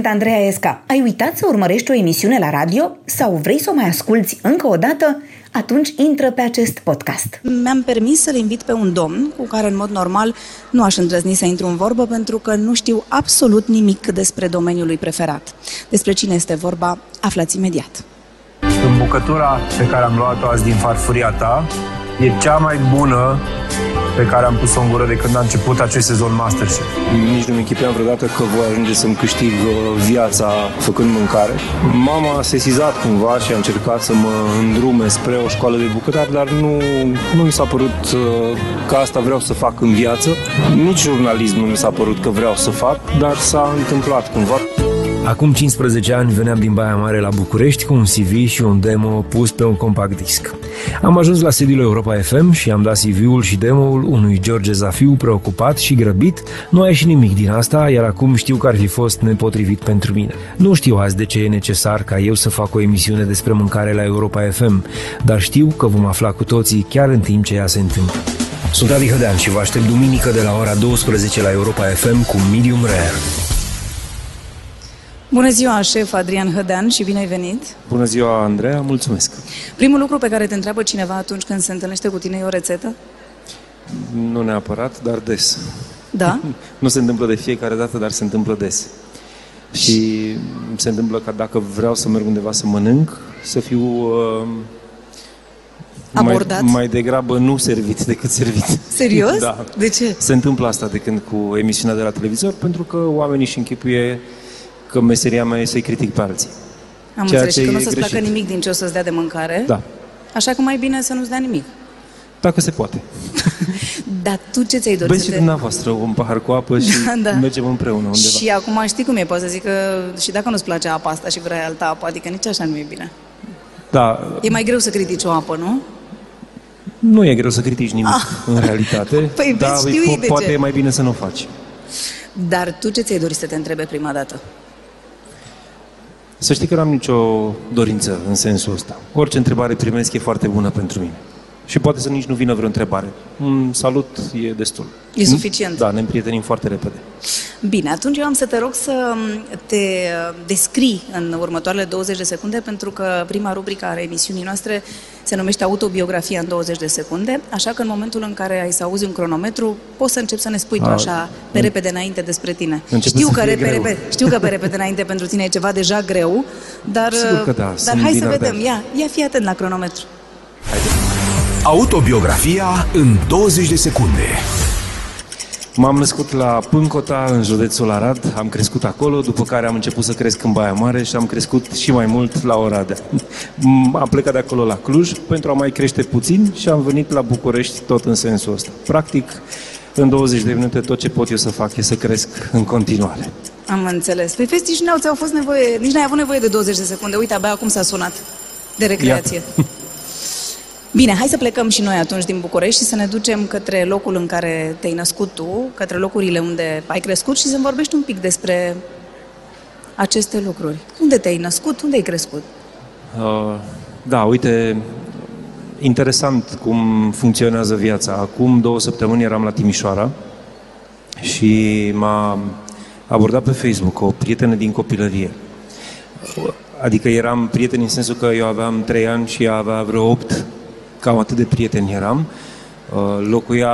Sunt Andreea Esca. Ai uitat să urmărești o emisiune la radio sau vrei să o mai asculți încă o dată? Atunci intră pe acest podcast. Mi-am permis să-l invit pe un domn cu care în mod normal nu aș îndrăzni să intru în vorbă pentru că nu știu absolut nimic despre domeniul lui preferat. Despre cine este vorba, aflați imediat. În bucătura pe care am luat-o azi din farfuria ta, e cea mai bună pe care am pus-o în gură de când a început acest sezon Masterchef. Nici nu-mi închipeam vreodată că voi ajunge să-mi câștig uh, viața făcând mâncare. Mama a sesizat cumva și a încercat să mă îndrume spre o școală de bucătar, dar nu, nu mi s-a părut uh, că asta vreau să fac în viață. Nici jurnalism nu mi s-a părut că vreau să fac, dar s-a întâmplat cumva. Acum 15 ani veneam din Baia Mare la București cu un CV și un demo pus pe un compact disc. Am ajuns la sediul Europa FM și am dat CV-ul și demo-ul unui George Zafiu preocupat și grăbit. Nu a ieșit nimic din asta, iar acum știu că ar fi fost nepotrivit pentru mine. Nu știu azi de ce e necesar ca eu să fac o emisiune despre mâncare la Europa FM, dar știu că vom afla cu toții chiar în timp ce ea se întâmplă. Sunt Adi Hădean și vă aștept duminică de la ora 12 la Europa FM cu Medium Rare. Bună ziua, șef Adrian Hădean și bine ai venit! Bună ziua, Andreea, mulțumesc! Primul lucru pe care te întreabă cineva atunci când se întâlnește cu tine e o rețetă? Nu neapărat, dar des. Da? nu se întâmplă de fiecare dată, dar se întâmplă des. Și se întâmplă ca dacă vreau să merg undeva să mănânc, să fiu uh, Abordat? Mai, mai degrabă nu servit decât servit. Serios? da. De ce? Se întâmplă asta de când cu emisiunea de la televizor, pentru că oamenii și închipuie că meseria mea e să-i critic pe alții. Am Ceea înțeles ce și că nu o e să-ți placă greșit. nimic din ce o să-ți dea de mâncare. Da, Așa că mai bine să nu-ți dea nimic. dacă se poate. Dar tu ce ți-ai dorit Beți să și te... dumneavoastră un pahar cu apă și Da, da. mergem împreună undeva. Și acum știi cum e, poți să zic că și dacă nu-ți place apa asta și vrei alta apă, adică nici așa nu e bine. Da, E mai greu să critici o apă, nu? nu e greu să critici nimic în realitate, Ah. Păi, dar vezi, știu po- de poate ce. e mai bine să nu o faci. Dar tu ce ți-ai dorit să te întrebe prima dată? Să știi că nu am nicio dorință în sensul ăsta. Orice întrebare primesc e foarte bună pentru mine. Și poate să nici nu vină vreo întrebare. Un salut e destul. E suficient. Da, ne împrietenim foarte repede. Bine, atunci eu am să te rog să te descrii în următoarele 20 de secunde, pentru că prima rubrică a emisiunii noastre se numește Autobiografia în 20 de secunde, așa că în momentul în care ai să auzi un cronometru, poți să începi să ne spui tu A, așa pe repede înainte despre tine. Începe Știu să că, fie pe greu. repede, știu că pe repede înainte pentru tine e ceva deja greu, dar, Sigur că da, dar sunt hai din să vedem. Ardeal. Ia, ia fi atent la cronometru. Autobiografia în 20 de secunde. M-am născut la Pâncota, în județul Arad, am crescut acolo, după care am început să cresc în Baia Mare și am crescut și mai mult la Oradea. M- Am plecat de acolo la Cluj pentru a mai crește puțin și am venit la București tot în sensul ăsta. Practic, în 20 de minute tot ce pot eu să fac e să cresc în continuare. Am înțeles. Păi vezi, nici n-au ți-au fost nevoie, nici n-ai avut nevoie de 20 de secunde. Uite, abia acum s-a sunat de recreație. Bine, hai să plecăm și noi atunci din București și să ne ducem către locul în care te-ai născut tu, către locurile unde ai crescut și să-mi vorbești un pic despre aceste lucruri. Unde te-ai născut? Unde ai crescut? Uh, da, uite, interesant cum funcționează viața. Acum două săptămâni eram la Timișoara și m-a abordat pe Facebook o prietenă din copilărie. Adică eram prieteni în sensul că eu aveam trei ani și ea avea vreo opt, cam atât de prieteni eram. Uh, Locuia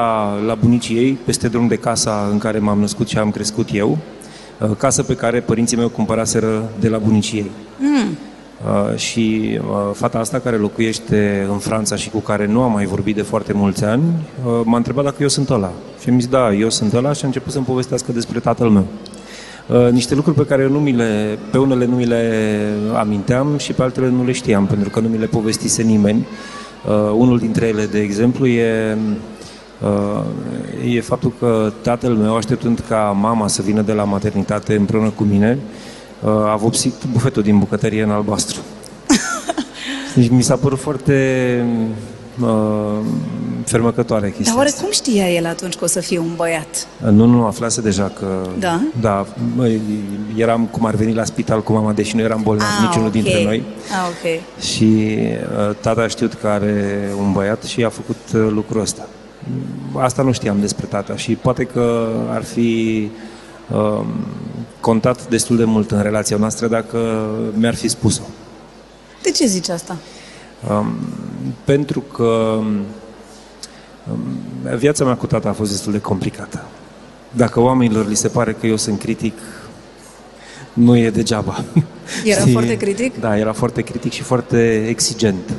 la bunicii ei, peste drum de casa în care m-am născut și am crescut eu, uh, casă pe care părinții mei o cumpăraseră de la bunicii ei. Uh, și uh, fata asta care locuiește în Franța și cu care nu am mai vorbit de foarte mulți ani, uh, m-a întrebat dacă eu sunt ăla. Și am zis, da, eu sunt ăla și a început să-mi povestească despre tatăl meu. Uh, niște lucruri pe care eu nu mi le, pe unele nu mi le aminteam și pe altele nu le știam, pentru că nu mi le povestise nimeni. Uh, unul dintre ele, de exemplu, e, uh, e faptul că tatăl meu, așteptând ca mama să vină de la maternitate împreună cu mine, uh, a vopsit bufetul din bucătărie în albastru. Deci mi s-a părut foarte uh, fermecătoare chestia Dar oare asta. cum știa el atunci că o să fie un băiat? Nu, nu, aflase deja că... Da? Da, măi, eram cum ar veni la spital cu mama, deși nu eram bolnav niciunul ok. dintre noi. Ah, ok. Și uh, tata a știut că are un băiat și a făcut uh, lucrul ăsta. Asta nu știam despre tata și poate că ar fi uh, contat destul de mult în relația noastră dacă mi-ar fi spus-o. De ce zici asta? Um, pentru că um, viața mea cu tata a fost destul de complicată. Dacă oamenilor li se pare că eu sunt critic, nu e degeaba. Era Știi? foarte critic? Da, era foarte critic și foarte exigent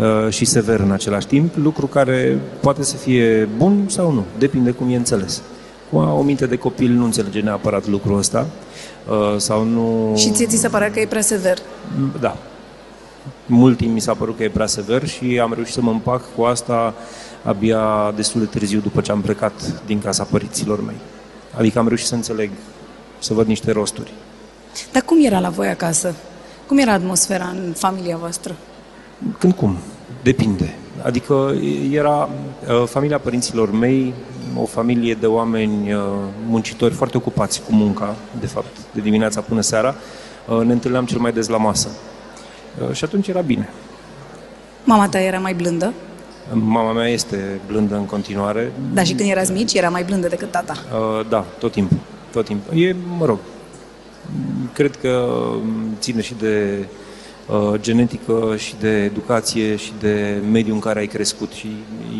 uh, și sever în același timp, lucru care poate să fie bun sau nu, depinde cum e înțeles. Cu o minte de copil nu înțelege neapărat lucrul ăsta uh, sau nu... Și ție ți se părea că e prea sever? Da. Mult timp mi s-a părut că e prea sever și am reușit să mă împac cu asta abia destul de târziu după ce am plecat din casa părinților mei. Adică am reușit să înțeleg, să văd niște rosturi. Dar cum era la voi acasă? Cum era atmosfera în familia voastră? Când cum? Depinde. Adică era uh, familia părinților mei, o familie de oameni uh, muncitori foarte ocupați cu munca, de fapt, de dimineața până seara. Uh, ne întâlneam cel mai des la masă. Și atunci era bine. Mama ta era mai blândă? Mama mea este blândă în continuare. Da, și când erați mici, era mai blândă decât tata. Da, tot timpul. Tot timpul. E, mă rog, cred că ține și de uh, genetică și de educație și de mediul în care ai crescut și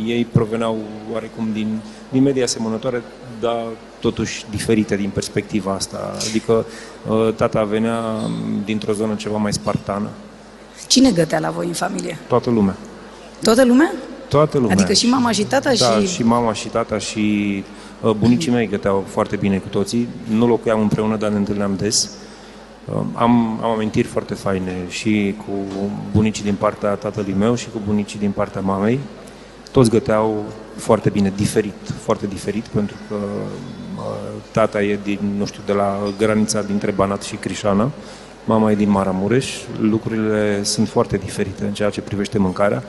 ei proveneau oarecum din, din media asemănătoare, dar totuși diferite din perspectiva asta. Adică uh, tata venea dintr-o zonă ceva mai spartană. Cine gătea la voi în familie? Toată lumea. Toată lumea? Toată lumea. Adică și mama și tata da, și... și mama și tata și uh, bunicii mei găteau foarte bine cu toții. Nu locuiam împreună, dar ne întâlneam des. Uh, am, am amintiri foarte faine și cu bunicii din partea tatălui meu și cu bunicii din partea mamei. Toți găteau foarte bine, diferit, foarte diferit, pentru că uh, tata e din, nu știu, de la granița dintre Banat și Crișana, mama e din Maramureș, lucrurile sunt foarte diferite în ceea ce privește mâncarea.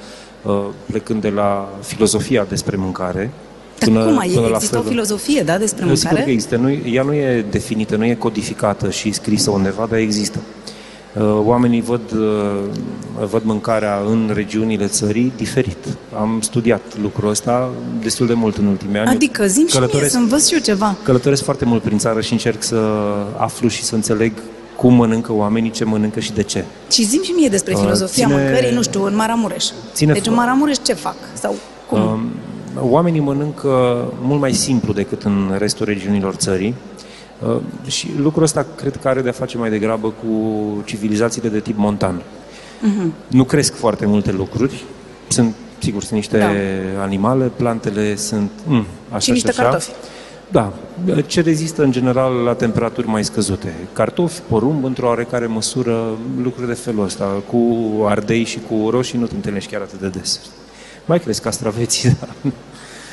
Uh, plecând de la filozofia despre mâncare. Dar până, cum? Până există la o filozofie, da, despre mâncare? Sigur că există. Nu, ea nu e definită, nu e codificată și scrisă undeva, dar există. Uh, oamenii văd, uh, văd mâncarea în regiunile țării diferit. Am studiat lucrul ăsta destul de mult în ultimii ani. Adică zim și mie să învăț și eu ceva. Călătoresc foarte mult prin țară și încerc să aflu și să înțeleg cum mănâncă oamenii, ce mănâncă și de ce. Și zim și mie despre uh, filozofia ține, mâncării, nu știu, în Maramureș. Ține deci în Maramureș ce fac? Sau cum? Uh, oamenii mănâncă mult mai simplu decât în restul regiunilor țării. Uh, și lucrul ăsta cred că are de-a face mai degrabă cu civilizațiile de tip montan. Uh-huh. Nu cresc foarte multe lucruri. Sunt, sigur, sunt niște da. animale, plantele sunt mm, așa și niște așa. cartofi. Da, ce rezistă în general la temperaturi mai scăzute. Cartofi, porumb, într-o oarecare măsură, lucruri de felul ăsta. Cu ardei și cu roșii nu te întâlnești chiar atât de des. Mai crezi castraveții, da.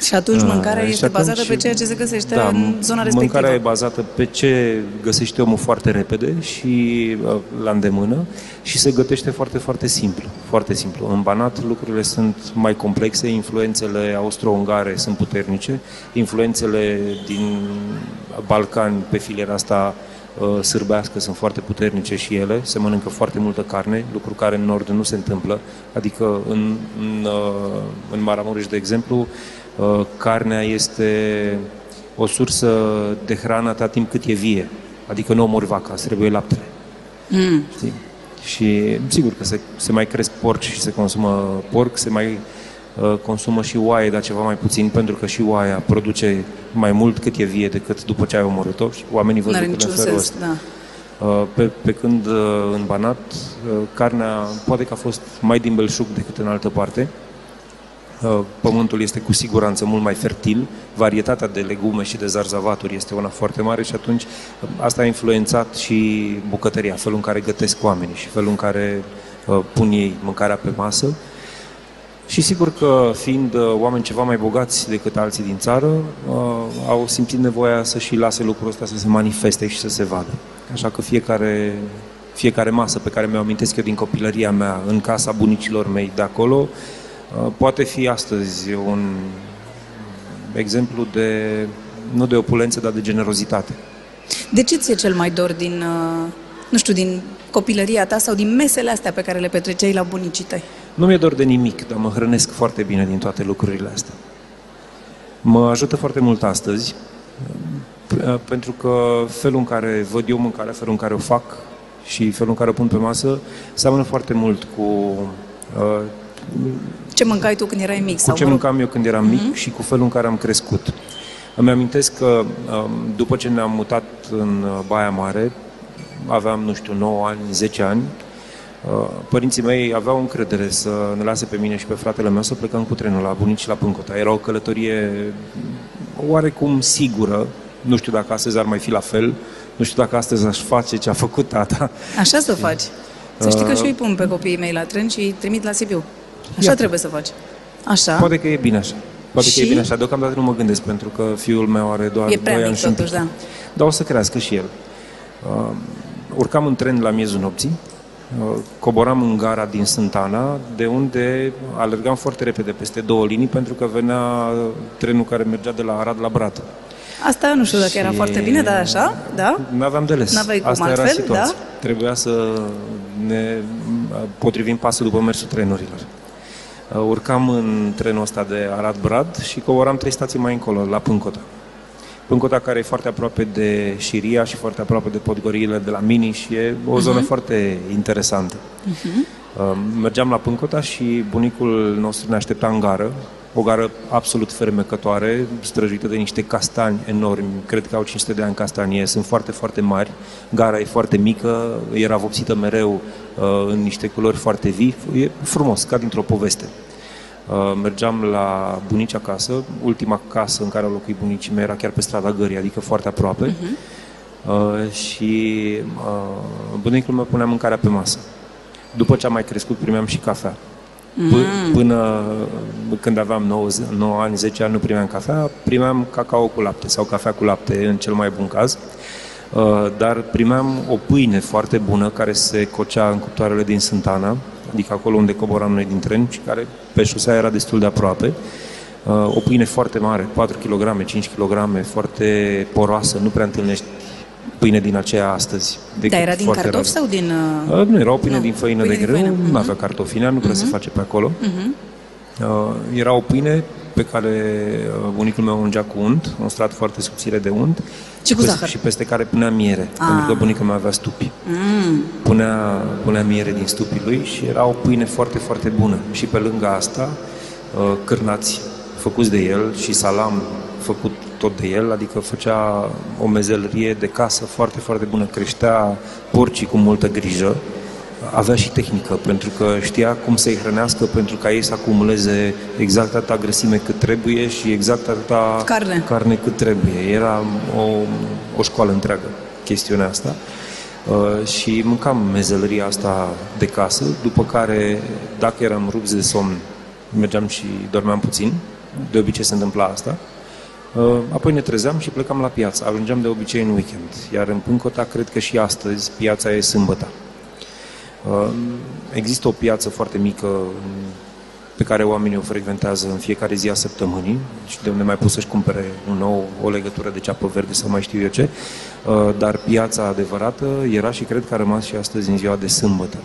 Și atunci ah, mâncarea uh, este atunci, bazată pe ceea ce se găsește da, în zona respectivă. Mâncarea e bazată pe ce găsește omul foarte repede și uh, la îndemână și se gătește foarte, foarte simplu. Foarte simplu. În Banat lucrurile sunt mai complexe, influențele austro-ungare sunt puternice, influențele din Balcani pe filiera asta uh, sârbească sunt foarte puternice și ele, se mănâncă foarte multă carne, lucru care în nord nu se întâmplă. Adică în, în, uh, în Maramureș, de exemplu, Uh, carnea este o sursă de hrană atât timp cât e vie. Adică nu omori vaca, îți trebuie laptele. Mm. Știi? Și sigur că se, se mai cresc porci și se consumă porc, se mai uh, consumă și oaie, dar ceva mai puțin, pentru că și oaia produce mai mult cât e vie decât după ce ai omorât-o și oamenii văd lucrurile în felul ăsta. Da. Uh, pe, pe când uh, în Banat, uh, carnea poate că a fost mai din belșug decât în altă parte, Uh, pământul este cu siguranță mult mai fertil, varietatea de legume și de zarzavaturi este una foarte mare și atunci uh, asta a influențat și bucătăria, felul în care gătesc oamenii și felul în care uh, pun ei mâncarea pe masă. Și sigur că fiind oameni ceva mai bogați decât alții din țară, au simțit nevoia să și lase lucrul ăsta să se manifeste și să se vadă. Așa că fiecare, fiecare masă pe care mi-o amintesc eu din copilăria mea, în casa bunicilor mei de acolo, Uh, poate fi astăzi un exemplu de, nu de opulență, dar de generozitate. De ce ți-e cel mai dor din, uh, nu știu, din copilăria ta sau din mesele astea pe care le petreceai la bunicii tăi? Nu mi-e dor de nimic, dar mă hrănesc foarte bine din toate lucrurile astea. Mă ajută foarte mult astăzi, Pentru că felul în care văd eu mâncarea, felul în care o fac și felul în care o pun pe masă, seamănă foarte mult cu uh, ce mâncai tu când erai mic? Cu sau ce mâncam eu când eram mic uh-huh. și cu felul în care am crescut. Îmi amintesc că um, după ce ne-am mutat în uh, Baia Mare, aveam, nu știu, 9 ani, 10 ani, uh, părinții mei aveau încredere să ne lase pe mine și pe fratele meu să plecăm cu trenul la bunici la Pâncota. Era o călătorie oarecum sigură, nu știu dacă astăzi ar mai fi la fel, nu știu dacă astăzi aș face ce a făcut tata. Așa să faci. Să știi că și eu îi pun pe copiii mei la tren și îi trimit la Sibiu. Așa Iată. trebuie să faci. Așa. Poate că e bine așa. Poate și... că e bine așa. Deocamdată nu mă gândesc pentru că fiul meu are doar e 2 ani și totuși, da. Dar o să crească și el. Uh, urcam în tren la miezul nopții, uh, coboram în gara din Sântana, de unde alergam foarte repede peste două linii pentru că venea trenul care mergea de la Arad la Brad. Asta nu știu dacă și... era foarte bine, dar așa, da? Nu aveam de les. N-aveai cum Asta altfel, era situația. Da? Trebuia să ne potrivim pasul după mersul trenurilor. Uh, urcam în trenul ăsta de Arad-Brad și coboram trei stații mai încolo, la Pâncota. Pâncota care e foarte aproape de Șiria și foarte aproape de Podgoriile de la Mini și e o zonă uh-huh. foarte interesantă. Uh-huh. Mergeam la Pâncota și bunicul nostru ne aștepta în gară, o gară absolut fermecătoare, străjuită de niște castani enormi, cred că au 500 de ani castanie, sunt foarte, foarte mari, gara e foarte mică, era vopsită mereu uh, în niște culori foarte vii, e frumos, ca dintr-o poveste. Uh, mergeam la bunici acasă, ultima casă în care au locuit bunicii mei era chiar pe strada Gării, adică foarte aproape, uh-huh. uh, și uh, bunicul meu punea mâncarea pe masă. După ce am mai crescut, primeam și cafea. Mm. Până când aveam 9, 9 ani, 10 ani, nu primeam cafea, primeam cacao cu lapte sau cafea cu lapte, în cel mai bun caz. Uh, dar primeam o pâine foarte bună care se cocea în cuptoarele din Sântana, adică acolo unde coboram noi din tren și care pe șosea era destul de aproape. Uh, o pâine foarte mare, 4 kg, 5 kg, foarte poroasă, nu prea întâlnești pâine din aceea astăzi. Dar era din cartofi rar. sau din... Uh... Nu, era o pâine nu, din făină pâine de grâu, făină. nu avea cartofina, nu prea uh-huh. se face pe acolo. Uh-huh. Uh, era o pâine pe care uh, bunicul meu ungea cu unt, un strat foarte subțire de unt. Și cu zahăr. Și peste care punea miere, ah. pentru că bunicul meu avea stupi. Mm. Punea, punea miere din stupii lui și era o pâine foarte, foarte bună. Și pe lângă asta, uh, cârnați făcuți de el și salam făcut tot de el, adică făcea o mezelărie de casă foarte, foarte bună, creștea porcii cu multă grijă, avea și tehnică, pentru că știa cum să-i hrănească pentru ca ei să acumuleze exact atâta grăsime cât trebuie și exact atâta carne, carne cât trebuie. Era o, o școală întreagă chestiunea asta. Uh, și mâncam mezelăria asta de casă, după care, dacă eram rupți de somn, mergeam și dormeam puțin, de obicei se întâmpla asta, Uh, apoi ne trezeam și plecam la piață. Ajungeam de obicei în weekend. Iar în Pâncota, cred că și astăzi, piața e sâmbătă. Uh, există o piață foarte mică pe care oamenii o frecventează în fiecare zi a săptămânii și de unde mai pot să-și cumpere un nou, o legătură de ceapă verde sau mai știu eu ce, uh, dar piața adevărată era și cred că a rămas și astăzi în ziua de sâmbătă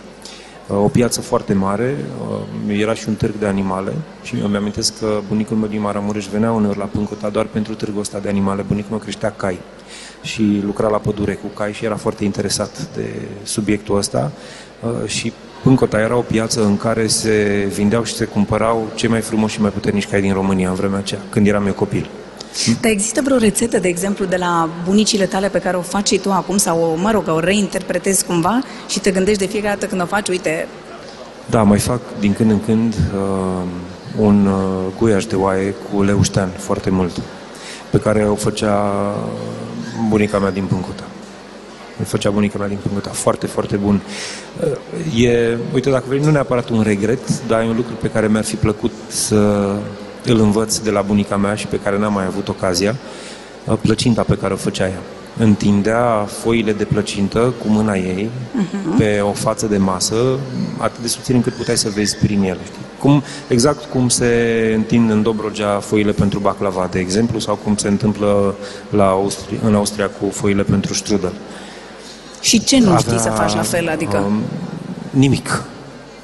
o piață foarte mare, uh, era și un târg de animale și îmi amintesc că bunicul meu din Maramureș venea uneori la Pâncota doar pentru târgul ăsta de animale. Bunicul meu creștea cai și lucra la pădure cu cai și era foarte interesat de subiectul ăsta uh, și Pâncota era o piață în care se vindeau și se cumpărau cei mai frumoși și mai puternici cai din România în vremea aceea, când eram eu copil. Dar există vreo rețetă, de exemplu, de la bunicile tale pe care o faci tu acum sau, mă rog, o reinterpretezi cumva și te gândești de fiecare dată când o faci, uite... Da, mai fac din când în când uh, un uh, guiaș de oaie cu leuștean foarte mult, pe care o făcea bunica mea din Pâncuta. Îl făcea bunica mea din Pâncuta. Foarte, foarte bun. Uh, e, uite, dacă vrei, nu neapărat un regret, dar e un lucru pe care mi-ar fi plăcut să îl învăț de la bunica mea și pe care n-am mai avut ocazia, uh, plăcinta pe care o făcea ea. Întindea foile de plăcintă cu mâna ei uh-huh. pe o față de masă, atât de subțire încât puteai să vezi prin ele. Știi? Cum, exact cum se întind în Dobrogea foile pentru baclava, de exemplu, sau cum se întâmplă la Austria, în Austria cu foile pentru strudel. Și ce nu Avea, știi să faci la fel? Adică? Um, nimic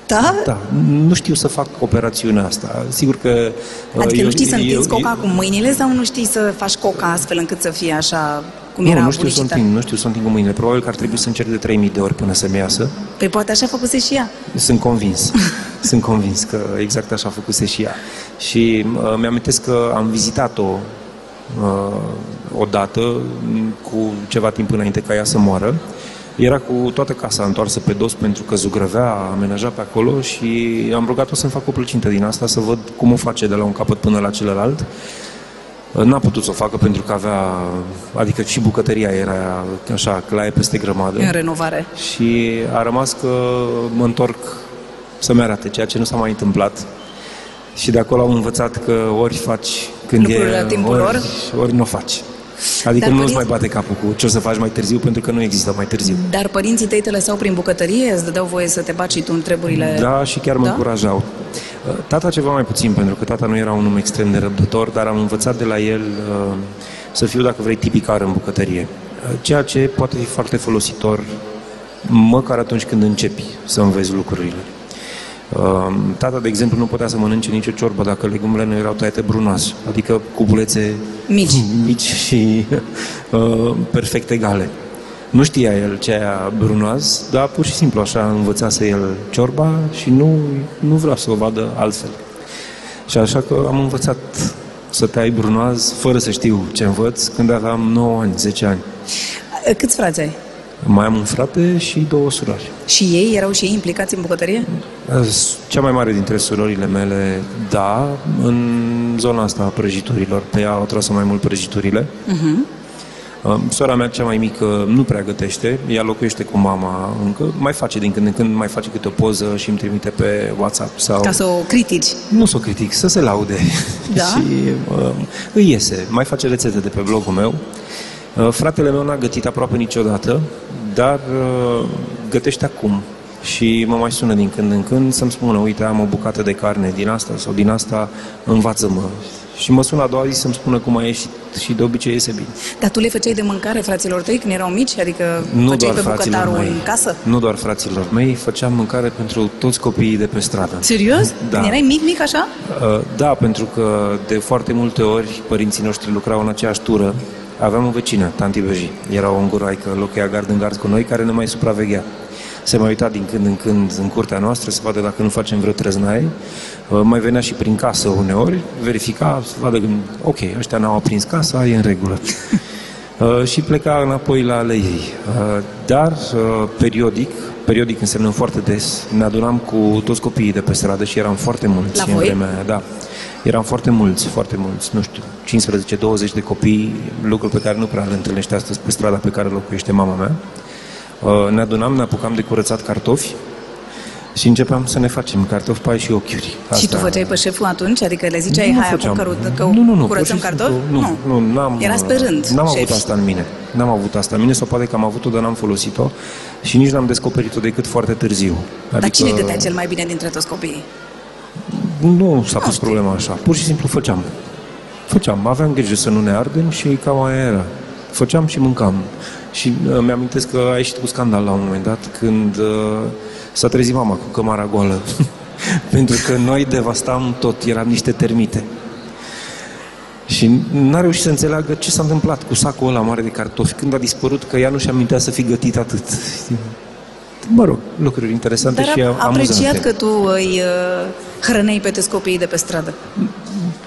Da? Da, nu știu să fac operațiunea asta. Sigur că... Adică eu, nu știi să eu- întinzi coca eu- cu mâinile sau nu știi să faci coca astfel încât să fie așa cum era Nu, nu știu să publicitatea? întind, nu știu să întind cu mâinile. Probabil că ar trebui să încerc de 3000 de ori până să-mi iasă. Păi poate așa făcuse și ea. Sunt convins. Sunt convins că exact așa a făcuse și ea. Și uh, mi-amintesc că am vizitat-o uh, odată, m, cu ceva timp înainte ca ea să moară. Era cu toată casa întoarsă pe dos pentru că zugrăvea, amenaja pe acolo și am rugat-o să-mi facă o plăcintă din asta, să văd cum o face de la un capăt până la celălalt. Uh, N-a putut să o facă pentru că avea, adică și bucătăria era așa, claie peste grămadă. În renovare. Și a rămas că mă întorc să-mi arate, ceea ce nu s-a mai întâmplat. Și de acolo am învățat că ori faci când Lucrurile e, la timpul ori, lor. ori nu o faci. Adică Dar nu-ți părinți- mai bate capul cu ce o să faci mai târziu, pentru că nu există mai târziu. Dar părinții tăi te lăsau prin bucătărie? Îți dădeau voie să te baci și tu în treburile... Da, și chiar mă Da? încurajau. Tata ceva mai puțin, pentru că tata nu era un om extrem de răbdător, dar am învățat de la el uh, să fiu, dacă vrei, tipicar în bucătărie. Uh, Ceea ce poate fi foarte folositor, măcar atunci când începi să înveți lucrurile. Uh, Tata, de exemplu, nu putea să mănânce nicio ciorbă dacă legumele nu erau tăiate brunoase, adică cu bulețe Mici. mici și uh, perfect egale. Nu știa el ce aia brunoaz, dar pur și simplu așa învățase el ciorba și nu, nu vrea să o vadă altfel. Și așa că am învățat să tai brunoaz fără să știu ce învăț când aveam 9 ani, 10 ani. Câți frați ai? Mai am un frate și două surori. Și ei? Erau și ei implicați în bucătărie? Cea mai mare dintre surorile mele, da, în zona asta a prăjiturilor. Pe ea au tras mai mult prăjiturile. Uh-huh. Uh, Sora mea cea mai mică nu prea gătește, ea locuiește cu mama încă, mai face din când în când, mai face câte o poză și îmi trimite pe WhatsApp sau... Ca să o critici. Nu să o critic, să se laude. Da? și uh, îi iese, mai face rețete de pe blogul meu. Uh, fratele meu n-a gătit aproape niciodată, dar uh, gătește acum. Și mă mai sună din când în când să-mi spună, uite, am o bucată de carne din asta sau din asta, învață-mă. Și mă sună a doua zi să-mi spună cum a ieșit și de obicei iese bine. Dar tu le făceai de mâncare fraților tăi când erau mici? Adică Nu făceai doar pe fraților bucătarul mei. în casă? Nu doar fraților mei, făceam mâncare pentru toți copiii de pe stradă. Serios? Da. Când erai mic, mic așa? Uh, Da, pentru că de foarte multe ori părinții noștri lucrau în aceeași tură. Aveam o vecină, tanti Beji. Era o unguroaică, locuia gard în gard cu noi, care ne mai supraveghea. Se mai uita din când în când în curtea noastră să vadă dacă nu facem vreo trăznaie. Uh, Mai venea și prin casă uneori, verifica, să vadă când, ok, ăștia n-au aprins casa, e în regulă. Uh, și pleca înapoi la ale ei. Uh, Dar, uh, periodic, periodic însemnând foarte des, ne adunam cu toți copiii de pe stradă și eram foarte mulți La în voi? vremea aia, da. Eram foarte mulți, foarte mulți, nu știu, 15-20 de copii, lucru pe care nu prea îl întâlnește astăzi pe strada pe care locuiește mama mea. Uh, Ne adunam, ne apucam de curățat cartofi și începeam să ne facem cartofi, pai și ochiuri. Și tu făceai pe șeful atunci? Adică le ziceai, Nu hai acum făceam. că, că nu, nu, nu, curățăm pur și cartofi? simplu, Nu, nu, n-am, Era pe rând, N-am avut șefi. asta în mine. N-am avut asta în mine, sau poate că am avut-o, dar n-am folosit-o și nici n-am descoperit-o decât foarte târziu. Adică, Dar cine gătea cel mai bine dintre toți copiii? Nu s-a pus problema așa. Pur și simplu făceam. Făceam. Aveam grijă să nu ne ardem și cam aia era. Făceam și mâncam. Și uh, mi-amintesc că a ieșit cu scandal la un moment dat când uh, s-a trezit mama cu cămara goală. Pentru că noi devastam tot, eram niște termite. Și n-a reușit să înțeleagă ce s-a întâmplat cu sacul ăla mare de cartofi când a dispărut, că ea nu și amintea să fi gătit atât. Mă rog, lucruri interesante Dar și am apreciat amuzante. că tu îi uh, hrăneai pe toți copiii de pe stradă.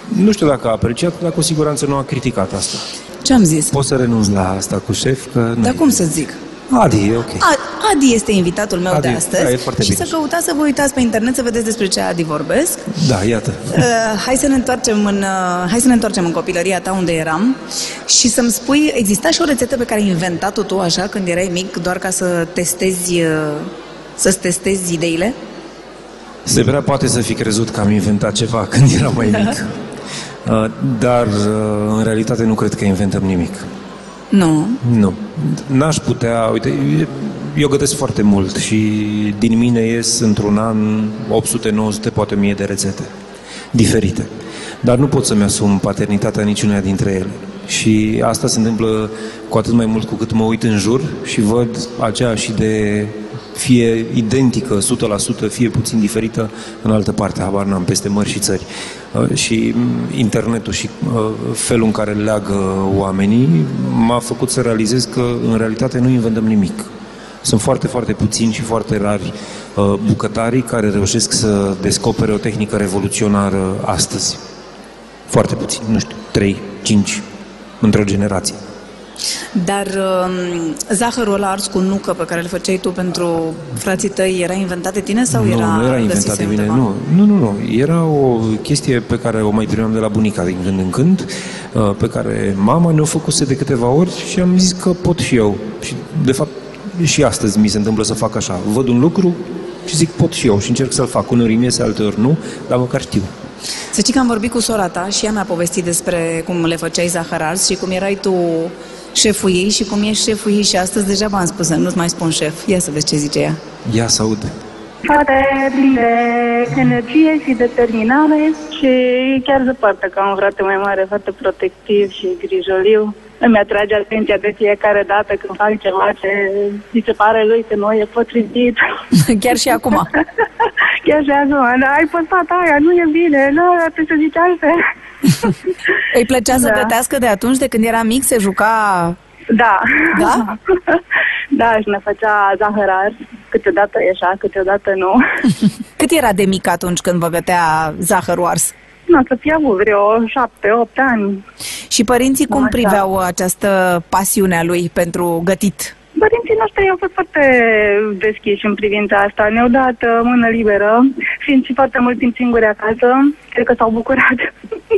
Nu știu dacă a apreciat, dar cu siguranță nu a criticat asta. Ce am zis? Pot să renunț la asta cu șef, că... nu Dar e. cum să zic? Adi, e ok. A- Adi este invitatul meu Adi, de astăzi da, e foarte și bine. să căutați să vă uitați pe internet să vedeți despre ce Adi vorbesc. Da, iată. Uh, hai să ne întoarcem în uh, hai să ne întoarcem în copilăria ta unde eram și să-mi spui, exista și o rețetă pe care ai inventat-o tu așa când erai mic doar ca să testezi uh, să-ți testezi ideile? Se prea poate să fi crezut că am inventat ceva când eram mai mic. Uh, Dar, uh, în realitate, nu cred că inventăm nimic. Nu. Nu. N-aș putea... Uite, eu gătesc foarte mult și din mine ies într-un an 800-900, poate 1000 de rețete diferite. Dar nu pot să-mi asum paternitatea niciuneia dintre ele. Și asta se întâmplă cu atât mai mult cu cât mă uit în jur și văd aceeași de fie identică 100%, fie puțin diferită în altă parte, habar n-am, peste mări și țări. Uh, și mm, internetul și uh, felul în care leagă oamenii m-a făcut să realizez că în realitate nu inventăm nimic. Sunt foarte, foarte puțini și foarte rari uh, bucătarii care reușesc să descopere o tehnică revoluționară astăzi. Foarte puțini, nu știu, 3, 5 într-o generație. Dar um, zahărul ăla ars cu nucă pe care îl făceai tu pentru frații tăi era inventat de tine sau nu, era Nu, era inventat de mine, nu. Nu, nu, nu. Era o chestie pe care o mai primeam de la bunica din când în când, uh, pe care mama ne-o făcuse de câteva ori și am zis că pot și eu. Și, de fapt, și astăzi mi se întâmplă să fac așa. Văd un lucru și zic pot și eu și încerc să-l fac. Uneori mi iese, alteori nu, dar măcar știu. Să știi că am vorbit cu sora ta și ea mi-a povestit despre cum le făceai zahăr ars și cum erai tu șeful ei și cum ești șeful ei și astăzi deja v-am spus să nu-ți mai spun șef. Ia să vezi ce zice ea. Ia să aud. Foarte plin de energie și determinare și chiar se poartă ca un frate mai mare, foarte protectiv și grijoliu. Îmi atrage atenția de fiecare dată când fac ceva ce mi se pare lui că nu e potrivit. chiar și acum. chiar și acum. Da, ai postat aia, nu e bine, nu, trebuie să zici altfel. Îi plăcea da. să gătească de atunci, de când era mic, se juca... Da. Da? da, și ne făcea zahăr ars. Câteodată ieșea, câteodată nu. Cât era de mic atunci când vă gătea zahărul ars? Nu, să fie avut vreo șapte, opt ani. Și părinții cum Așa. priveau această pasiune a lui pentru gătit? Părinții noștri au fost foarte deschiși în privința asta. Ne-au dat uh, mână liberă, fiind și foarte mult timp singuri acasă. Cred că s-au bucurat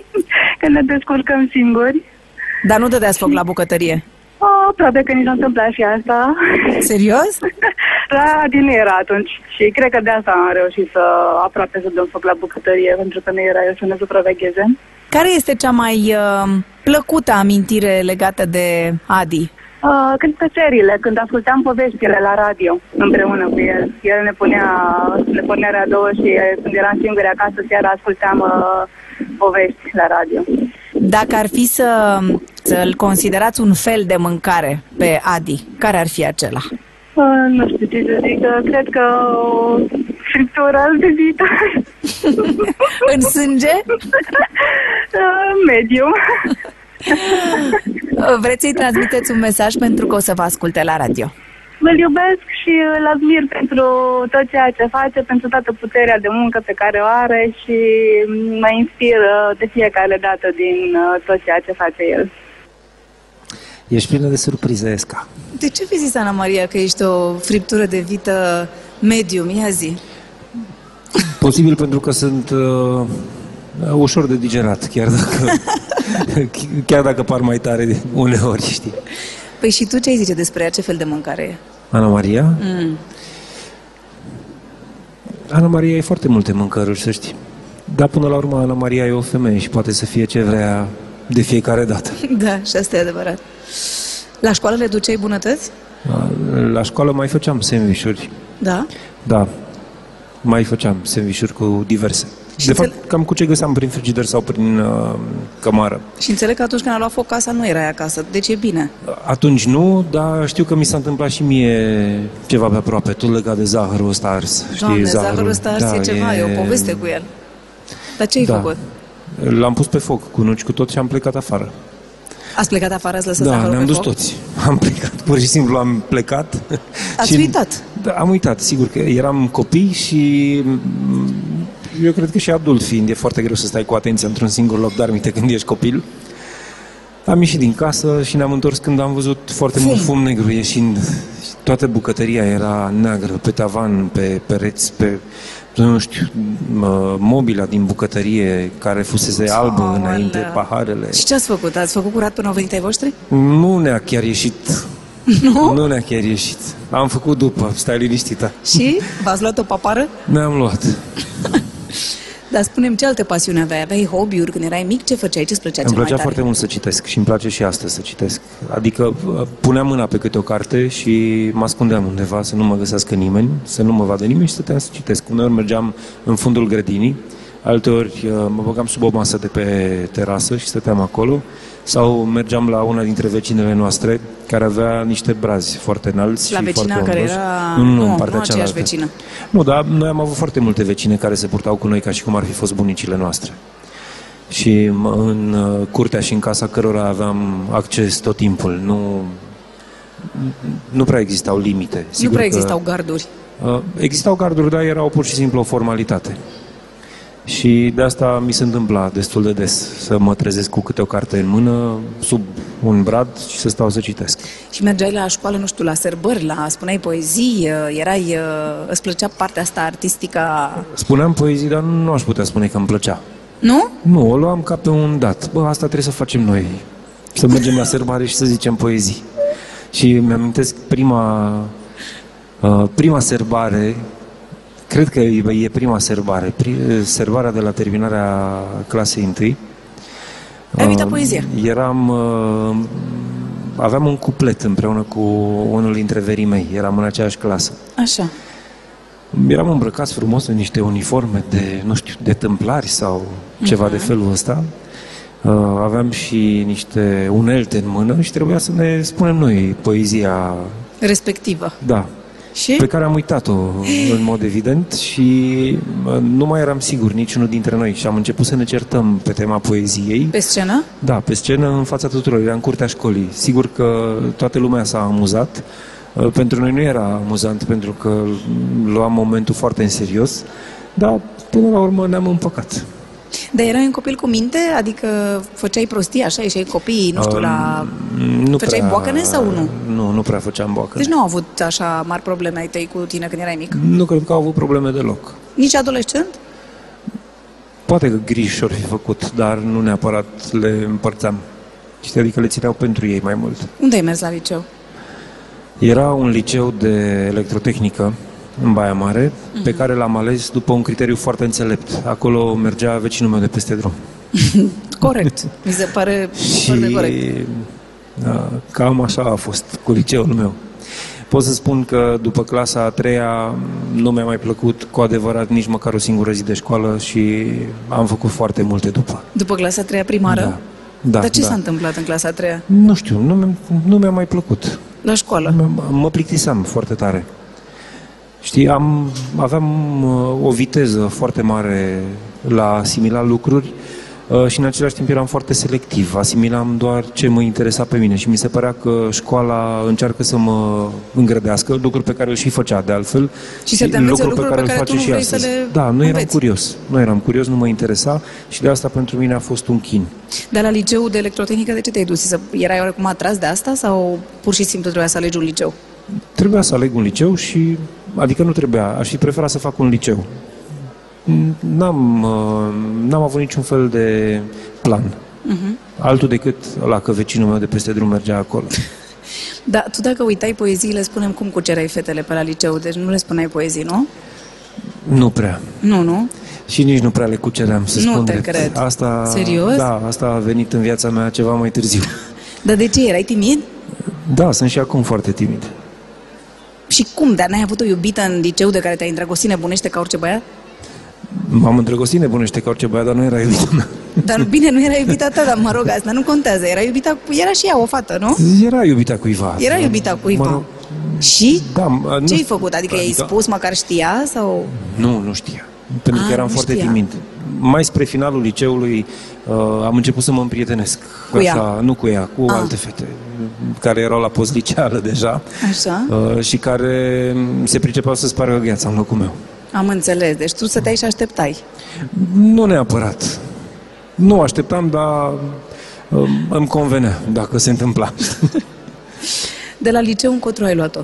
că ne descurcăm singuri. Dar nu dădeați foc la bucătărie? Oh, aproape că nici nu întâmpla și asta. Serios? da, din era atunci. Și cred că de asta am reușit să aproape să dăm foc la bucătărie, pentru că nu era eu să ne supravegheze. Care este cea mai uh, plăcută amintire legată de Adi? Uh, când pe serile, când ascultam poveștile la radio împreună cu el. El ne punea, ne punea radio și când eram singuri acasă seara ascultam uh, povești la radio. Dacă ar fi să, să-l considerați un fel de mâncare pe Adi, care ar fi acela? Uh, nu știu ce să zic, cred că o friptură de vită. În sânge? uh, medium. Vreți să-i transmiteți un mesaj pentru că o să vă asculte la radio. Îl iubesc și îl admir pentru tot ceea ce face, pentru toată puterea de muncă pe care o are și mă inspiră de fiecare dată din uh, tot ceea ce face el. Ești plină de surprize, Esca. De ce vezi zis, Ana Maria, că ești o friptură de vită medium? Ia zi. Posibil pentru că sunt uh, ușor de digerat, chiar dacă, chiar dacă par mai tare uneori, știi. Păi și tu ce ai zice despre ea? Ce fel de mâncare e? Ana Maria? Mm. Ana Maria e foarte multe mâncăruri, să știi. Dar până la urmă Ana Maria e o femeie și poate să fie ce vrea de fiecare dată. Da, și asta e adevărat. La școală le duceai bunătăți? La, la școală mai făceam sandvișuri. Da? Da. Mai făceam sandvișuri cu diverse. Și de fapt, cam cu ce găseam prin frigider sau prin uh, cămară. Și înțeleg că atunci când a luat foc casa nu erai acasă, deci e bine. Atunci nu, dar știu că mi s-a întâmplat și mie ceva pe aproape, tot legat de zahărul ăsta ars. Doamne, știi, zahărul, zahărul ăsta ars da, e ceva, e... e o poveste cu el. Dar ce ai da. făcut? L-am pus pe foc cu nuci cu tot și am plecat afară. Ați plecat afară, ați lăsat Da, ne-am dus foc? toți. Am plecat, pur și simplu am plecat. Ați și, uitat? Da, am uitat, sigur că eram copii și eu cred că și adult fiind e foarte greu să stai cu atenție într-un singur loc, dar minte când ești copil. Am ieșit din casă și ne-am întors când am văzut foarte fum. mult fum negru ieșind. Toată bucătăria era neagră, pe tavan, pe pereți, pe, nu știu, mobila din bucătărie care fusese albă oh, înainte, alea. paharele. Și ce ați făcut? Ați făcut curat până au venit ai voștri? Nu ne-a chiar ieșit. Nu? Nu ne-a chiar ieșit. Am făcut după, stai liniștită. Și? V-ați luat o papară? Ne-am luat. Dar spunem ce alte pasiuni aveai? Aveai hobby-uri când erai mic? Ce făceai? Ce-ți plăcea Îmi cel plăcea mai tare? foarte mult să citesc și îmi place și astăzi să citesc. Adică uh, puneam mâna pe câte o carte și mă ascundeam undeva să nu mă găsească nimeni, să nu mă vadă nimeni și stăteam să citesc. Uneori mergeam în fundul grădinii, alteori uh, mă băgam sub o masă de pe terasă și stăteam acolo, sau mergeam la una dintre vecinele noastre, care avea niște brazi foarte înalți La și vecina foarte care ondoși. era... Nu, nu, nu, în partea nu aceeași cealaltă. vecină. Nu, dar noi am avut foarte multe vecine care se purtau cu noi ca și cum ar fi fost bunicile noastre. Și m- în uh, curtea și în casa cărora aveam acces tot timpul. Nu, nu prea existau limite. nu Sigur prea că- existau garduri. Uh, Existau garduri, dar erau pur și simplu o formalitate. Și de asta mi se întâmpla destul de des să mă trezesc cu câte o carte în mână, sub un brad și să stau să citesc. Și mergeai la școală, nu știu, la sărbări, la spuneai poezii, erai, uh, îți plăcea partea asta artistică, a- Spuneam poezii, dar nu aș putea spune că îmi plăcea. nu? Nu, o luam ca pe un dat. Bă, asta trebuie să facem noi. Să mergem la sărbare și să zicem poezii. Și mi-amintesc prima, uh, prima serbare, cred că e e prima serbare, pri- serbarea de la terminarea clasei întâi. Ai uitat Uh, poezia? Eram, uh, aveam un cuplet împreună cu unul dintre verii mei, eram în aceeași clasă. Așa. Eram îmbrăcați frumos în niște uniforme de, nu știu, de tâmplari sau ceva de felul ăsta. Uh, aveam și niște unelte în mână și trebuia să ne spunem noi poezia, Respectivă. da, Și? pe care am uitat-o în mod evident și uh, nu mai eram sigur niciunul dintre noi și am început să ne certăm pe tema poeziei. Pe scenă? Da, pe scenă, în fața tuturor, era în curtea școlii. Sigur că toată lumea s-a amuzat. Uh, Pentru noi nu era amuzant, pentru că luam momentul foarte în serios, dar până la urmă ne-am împăcat. Dar erai un copil cu minte? Adică făceai prostii așa, ieșeai copiii, nu știu, la... Um, Nu Făceai boacăne sau nu? Nu, nu prea făceam boacăne. Deci nu au avut așa mari probleme ai tăi cu tine când erai mic? Nu cred că au avut probleme deloc. Nici adolescent? Poate că griji și-or fi făcut, dar nu neapărat le împărțeam. Știi, adică le țineau pentru ei mai mult. Unde ai mers la liceu? Era un liceu de electrotehnică în Baia Mare, Mhm. pe care l-am ales după un criteriu foarte înțelept. Acolo mergea vecinul meu de peste drum. Corect. Mi se pare Și foarte corect. da, cam așa a fost cu liceul meu. Pot să spun că după clasa a treia nu mi-a mai plăcut cu adevărat nici măcar o singură zi de școală și am făcut foarte multe după. După clasa a treia primară? Da. Da, Dar ce da. s-a întâmplat în clasa a treia? Nu știu, nu, mi- nu mi-a mai plăcut. La școală? Mă, mă plictiseam foarte tare. Știi, am, aveam uh, o viteză foarte mare la a asimila lucruri uh, și în același timp eram foarte selectiv. Asimilam doar ce mă interesa pe mine și mi se părea că școala încearcă să mă îngrădească, lucruri pe care îl și făcea de altfel. Și să te învețe lucruri pe îl care tu face nu și vrei să astăzi. le Da, nu eram înveți. curios. Nu eram curios, nu mă interesa și de asta pentru mine a fost un chin. Dar la liceu de electrotehnică de ce te-ai dus? Să erai oarecum atras de asta sau pur și simplu trebuia să alegi un liceu? Trebuia să aleg un liceu și, adică nu trebuia, aș fi preferat să fac un liceu. N-am, uh, n-am avut niciun fel de plan. Uh-huh. Altul decât la că vecinul meu de peste drum mergea acolo. Da, tu dacă uitai poeziile, spunem cum cucerai fetele pe la liceu, deci nu le spuneai poezii, nu? Nu prea. Nu, nu? Și nici nu prea le cuceream, să Nu spun te drept. cred. Asta, Serios? Da, asta a venit în viața mea ceva mai târziu. Dar de ce? Erai timid? Da, sunt și acum foarte timid. Și cum? Dar n-ai avut o iubită în liceu de care te-ai îndrăgostit nebunește ca orice băiat? M-am îndrăgostit nebunește ca orice băiat, dar nu era iubită mea. Dar bine, nu era iubita ta, dar mă rog, asta nu contează. Era iubita, cu- era și ea o fată, nu? Era iubita cuiva. Era iubita cuiva. Mă rog, Și? da, mă, nu Ce ai știu. făcut? Adică i-ai Adică- spus, măcar știa? Sau... Nu, nu știa. Pentru Ah, că eram nu foarte știa. timid. Mai spre finalul liceului uh, am început să mă împrietenesc. Cu ea? nu cu ea, cu Ah. alte fete care erau la postliceală deja Așa? uh, și care se pricepeau să spargă gheața în locul meu. Am înțeles. Deci tu stăteai și așteptai. Nu neapărat. Nu așteptam, dar uh, îmi convenea dacă se întâmpla. De la liceu încotro ai luat-o?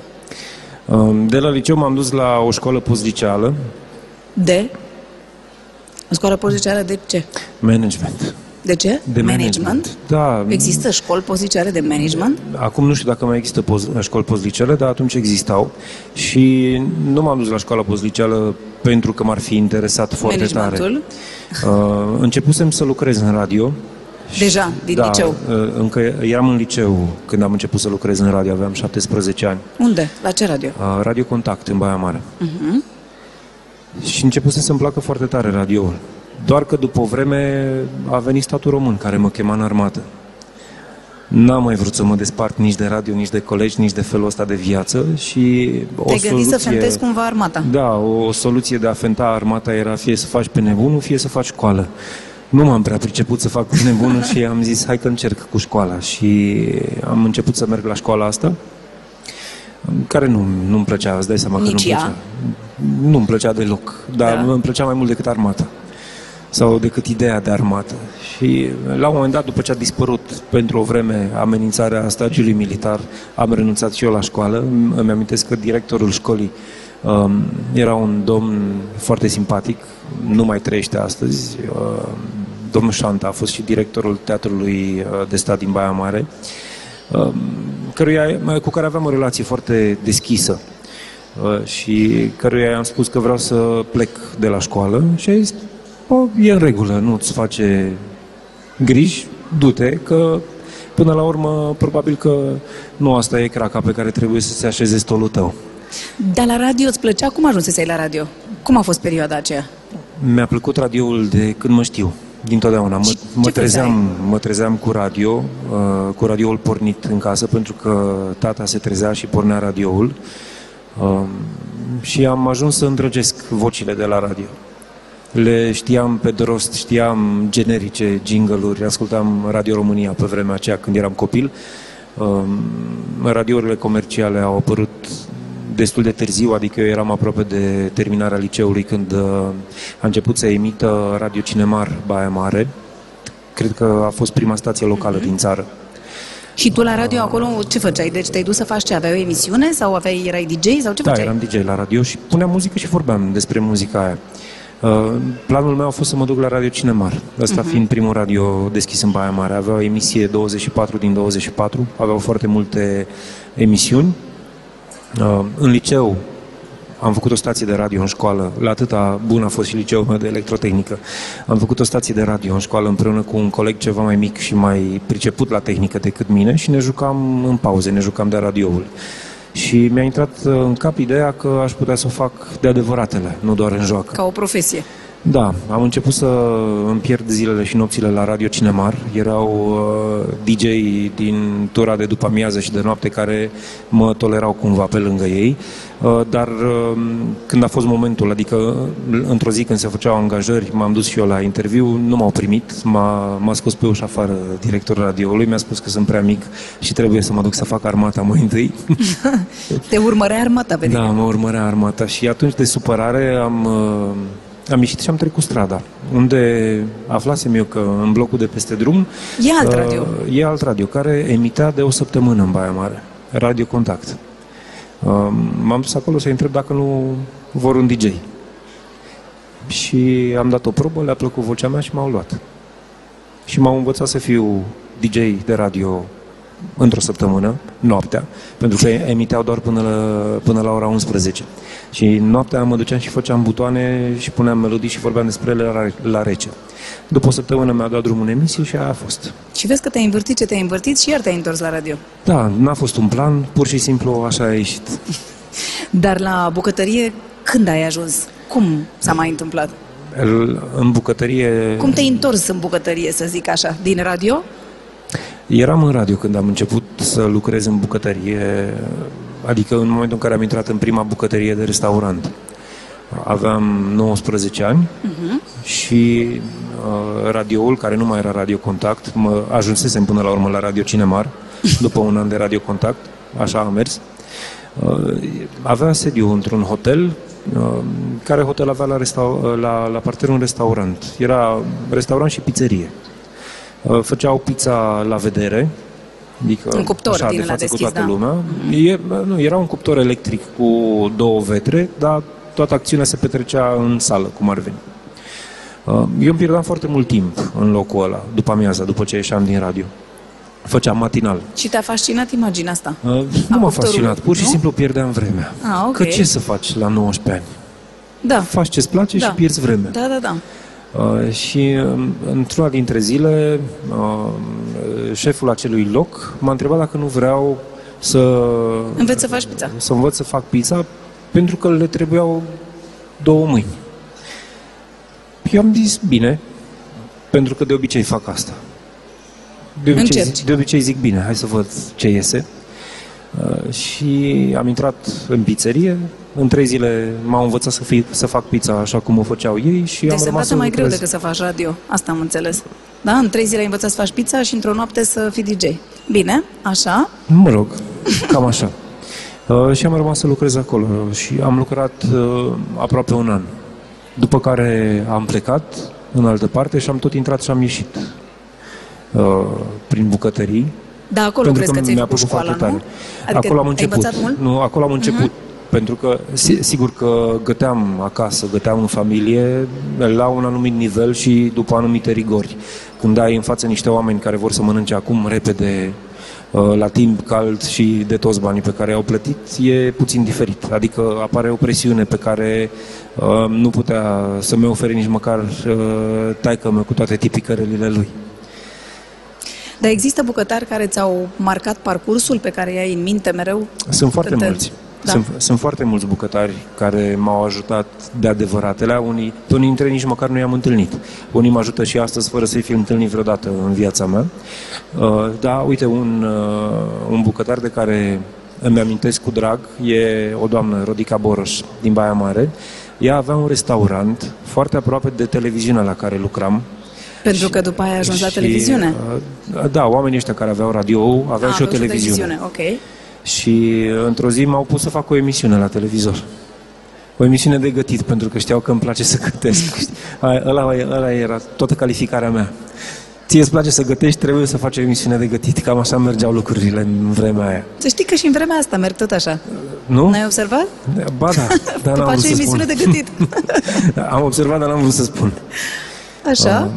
Uh, De la liceu m-am dus la o școală postliceală, De? În școală postliceală de ce? management. De ce? De management. Da. Există școli postliceale de management? Acum nu știu dacă mai există poz, școli postlicele, dar atunci existau și nu m-am dus la școala postliceală pentru că m-ar fi interesat foarte tare. Managementul? Uh, începusem să lucrez în radio. și- Deja, din da, liceu. Uh, încă eram în liceu când am început să lucrez în radio, aveam 17 ani. Unde? La ce radio? Uh, radio Contact în Baia Mare. Mhm. Și începusem să-mi placă foarte tare radioul. Doar că după o vreme a venit statul român care mă chema în armată. N-am mai vrut să mă despart nici de radio, nici de colegi, nici de felul ăsta de viață și o Te-ai soluție... gândit să fentezi cumva armata? Da, o soluție de a fenta armata era fie să faci pe nebunul, fie să faci școală. Nu m-am prea priceput să fac pe nebunul și am zis hai că încerc cu școala și am început să merg la școala asta care nu, nu-mi plăcea, îți dai seama că Nici nu-mi ea? plăcea. Nu-mi plăcea deloc, dar Da. da. îmi plăcea mai mult decât armata sau decât ideea de armată. Și la un moment dat, după ce a dispărut pentru o vreme amenințarea stagiului militar, am renunțat și eu la școală. Îmi amintesc că directorul școlii um, era un domn foarte simpatic, nu mai trăiește astăzi. Uh, domnul Șanta a fost și directorul Teatrului uh, de Stat din Baia Mare, um, căruia, cu care aveam o relație foarte deschisă uh, și căruia i-am spus că vreau să plec de la școală și a zis, o, e în regulă, nu-ți face griji, du-te, că până la urmă probabil că nu asta e craca pe care trebuie să se așeze stolul tău. Dar la radio îți plăcea? Cum ajunsesei la radio? Cum a fost perioada aceea? Mi-a plăcut radioul de când mă știu, din totdeauna. Mă, Și mă, ce trezeam, mă trezeam cu radio, uh, cu radioul pornit în casă, pentru că tata se trezea și pornea radioul. Uh, și am ajuns să îndrăgesc vocile de la radio. Le știam pe de rost, știam generice, jingle-uri, ascultam Radio România pe vremea aceea când eram copil. Uh, radiourile comerciale au apărut destul de târziu, adică eu eram aproape de terminarea liceului când uh, a început să emită Radio Cinemar Baia Mare. Cred că a fost prima stație locală din țară. Și tu la radio acolo ce făceai? Deci te-ai dus să faci ce? Aveai o emisiune sau aveai, erai DJ sau ce Da, făceai? eram DJ la radio și puneam muzică și vorbeam despre muzica aia. Uh, planul meu a fost să mă duc la Radio Cinemar, ăsta uh-huh. fiind primul radio deschis în Baia Mare. Avea o emisie 24 din 24, aveau foarte multe emisiuni. Uh, în liceu am făcut o stație de radio în școală, la atâta bun a fost și liceul meu de electrotehnică. Am făcut o stație de radio în școală împreună cu un coleg ceva mai mic și mai priceput la tehnică decât mine și ne jucam în pauze, ne jucam de radioul. Și mi-a intrat uh, în cap ideea că aș putea să o fac de adevăratele, nu doar în joacă. Ca o profesie. Da, am început să îmi pierd zilele și nopțile la Radio Cinemar. Erau uh, DJ din tura de după amiază și de noapte care mă tolerau cumva pe lângă ei, uh, dar uh, când a fost momentul, adică uh, într-o zi când se făceau angajări, m-am dus și eu la interviu, nu m-au primit, m-a, m-a scos pe ușa afară directorul radioului, mi-a spus că sunt prea mic și trebuie să mă duc să fac armata mai întâi. Te urmărea armata pe tine. Da, mă urmărea armata și atunci de supărare am, uh, am ieșit și am trecut strada, unde aflasem eu că în blocul de peste drum E alt uh, radio. e alt radio care emitea de o săptămână în Baia Mare, Radio Contact. Uh, m-am dus acolo să întreb dacă nu vor un DJ. Și am dat o probă, le-a plăcut vocea mea și m-au luat. Și m-au învățat să fiu DJ de radio într-o săptămână, noaptea, pentru că emiteau doar până la, până la ora 11. Și noaptea mă duceam și făceam butoane și puneam melodii și vorbeam despre ele la, la rece. După o săptămână mi-a dat drumul în emisie și aia a fost. Și vezi că te-ai învârtit ce te-ai învârtit și iar te-ai întors la radio. Da, n-a fost un plan, pur și simplu așa a ieșit. Dar la bucătărie, când ai ajuns? Cum s-a mai întâmplat? El, în bucătărie... Cum te-ai întors în bucătărie, să zic așa? Din radio? Eram în radio când am început să lucrez în bucătărie, adică în momentul în care am intrat în prima bucătărie de restaurant. Aveam 19 ani uh-huh. și uh, radioul, care nu mai era Radio Contact, mă ajunsesem până la urmă la Radio Cinemar, după un an de Radio Contact, așa a mers. Uh, avea sediu într-un hotel, uh, care hotel avea la, resta- la, la parterul un restaurant. Era restaurant și pizzerie. Uh, făceau pizza la vedere, adică Un cuptor așa, din de ăla față deschis, cu toată da. lumea. E, nu, era un cuptor electric cu două vetre, dar toată acțiunea se petrecea în sală, cum ar veni. Uh, Eu îmi pierdeam foarte mult timp în locul ăla, după amiaza, după ce ieșeam din radio. Făceam matinal. Și te-a fascinat imaginea asta? Uh, Nu m-a cuptorului, fascinat, pur și nu? simplu pierdeam vremea. Ah, ok. Că ce să faci la 19 ani? Da. Faci ce-ți place da. și pierzi vremea. Da, da, da. Uh, și um, într-una dintre zile, uh, șeful acelui loc m-a întrebat dacă nu vreau să, Înveți să faci pizza. să învăț să fac pizza pentru că le trebuiau două mâini. eu am zis, bine, pentru că de obicei fac asta. De obicei, Încerci. zic, de obicei zic, bine, hai să văd ce iese. Uh, și am intrat în pizzerie. În trei zile m-au învățat să, fi, să fac pizza așa cum o făceau ei și Deci am se rămas învață să mai greu lucrez. decât să faci radio. Asta am înțeles. Da? În trei zile ai învățat să faci pizza și într-o noapte să fii DJ. Bine, așa. Mă rog, cam așa. Uh, și am rămas să lucrez acolo și am lucrat uh, aproape un an. După care am plecat în altă parte și am tot intrat și am ieșit uh, prin bucătării. Da, acolo pentru crezi că, ți-ai mi-a făcut plăcut școala, foarte nu? tare. Adică acolo am ai început. învățat mult? Mhm. Nu, acolo am început. Pentru că, si- sigur că găteam acasă, găteam în familie, la un anumit nivel și după anumite rigori. Când ai în față niște oameni care vor să mănânce acum repede, uh, la timp cald și de toți banii pe care i-au plătit, e puțin diferit. Adică apare o presiune pe care uh, nu putea să mi ofere nici măcar uh, taică cu toate tipicările lui. Dar există bucătari care ți-au marcat parcursul pe care i-ai în minte mereu? Sunt foarte Când te- mulți. Da. Sunt, sunt foarte mulți bucătari care m-au ajutat de adevăratele. Unii, pe unii dintre ei nici măcar nu i-am întâlnit. Unii mă ajută și astăzi fără să-i fi întâlnit vreodată în viața mea. Uh, da, uite, un, uh, un bucătar de care îmi amintesc cu drag e o doamnă, Rodica Boroș, din Baia Mare. Ea avea un restaurant foarte aproape de televiziunea la care lucram. Pentru că după aia ai ajuns la Și, televiziune. uh, Da, oamenii ăștia care aveau radio aveau Ah, și o aveau televiziune. Ok. Și într-o zi m-au pus să fac o emisiune la televizor. O emisiune de gătit, pentru că știau că îmi place să gătesc. știi? Aia- Ăla, ăla era toată calificarea mea. Ție îți place să gătești, trebuie să faci o emisiune de gătit. Cam așa mergeau lucrurile în vremea aia. Să știi că și în vremea asta merg tot așa. Nu? N-ai observat? Ba da, dar Tu n-am faci vrut o să emisiune spun. de gătit. Am observat, dar n-am vrut să spun. Așa?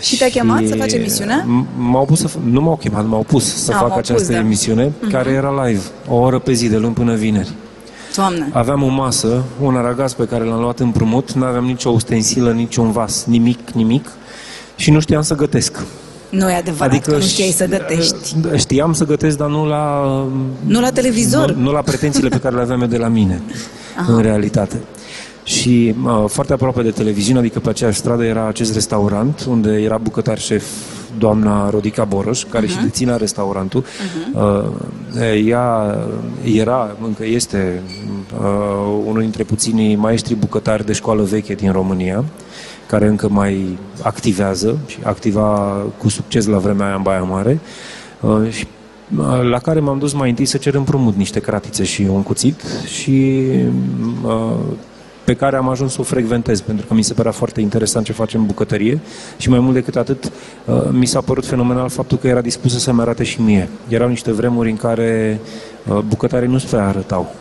Și te-a chemat să faci emisiunea? m- M-au pus să, f- nu m-au chemat, m-au pus să Ah, fac m-au această pus, da. emisiune, care era live, o oră pe zi, de luni până vineri. Doamne. Aveam o masă, un aragaz pe care l-am luat împrumut, nu aveam nicio ustensilă, niciun vas, nimic, nimic și nu știam să gătesc. Nu e adevărat adică că nu știai să gătești. ș- Știam să gătesc, dar nu la... Nu la televizor. Nu, nu la pretențiile pe care le aveam eu de la mine, în realitate. Și uh, foarte aproape de televiziune, adică pe aceeași stradă, era acest restaurant unde era bucătar șef doamna Rodica Boroș, care și deținea restaurantul. Uh, ea era, încă este, uh, unul dintre puținii maestri bucătari de școală veche din România, care încă mai activează și activa cu succes la vremea aia în Baia Mare. Uh, și uh, la care m-am dus mai întâi să cer împrumut niște cratițe și un cuțit și uh, pe care am ajuns să o frecventez, pentru că mi se părea foarte interesant ce face în bucătărie și mai mult decât atât, uh, mi s-a părut fenomenal faptul că era dispusă să-mi arate și mie. Erau niște vremuri în care uh, bucătarii nu se prea arătau.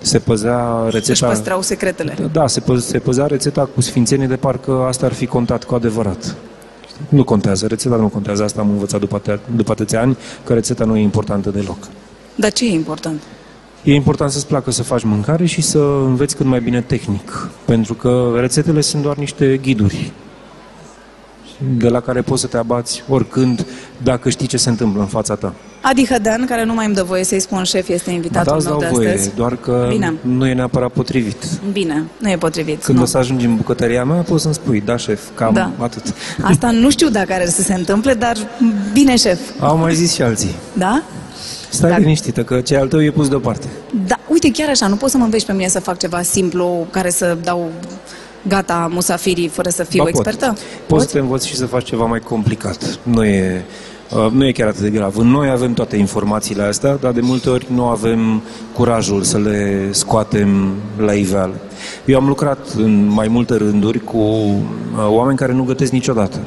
Se păzea Își rețeta... păstrau secretele. Da, se, pă- se păzea rețeta cu sfințenie de parcă asta ar fi contat cu adevărat. Știi? Nu contează, rețeta nu contează, asta am învățat după, atâția- după atâția ani, că rețeta nu e importantă deloc. Dar ce e important? E important să-ți placă să faci mâncare și să înveți cât mai bine tehnic, pentru că rețetele sunt doar niște ghiduri de la care poți să te abați oricând dacă știi ce se întâmplă în fața ta. Adi Hădean, care nu mai îmi dă voie să-i spun șef, este Da, invitatul îți meu dau de voie, astăzi. doar că Bine. nu e neapărat potrivit. Bine, nu e potrivit. Când nu. o să ajungi în bucătăria mea, poți să-mi spui, da, șef, cam Da. atât. Asta nu știu dacă are să se întâmple, dar bine, șef. Au mai zis și alții. Da? Stai Da. liniștită, că ce al tău e pus deoparte. Da, uite, chiar așa, nu poți să mă înveți pe mine să fac ceva simplu, care să dau gata musafirii fără să fiu Ba, expertă? Pot. Poți să te învăț și să faci ceva mai complicat. Nu e, uh, nu e chiar atât de grav. Noi avem toate informațiile astea, dar de multe ori nu avem curajul să le scoatem la iveală. Eu am lucrat în mai multe rânduri cu uh, oameni care nu gătesc niciodată.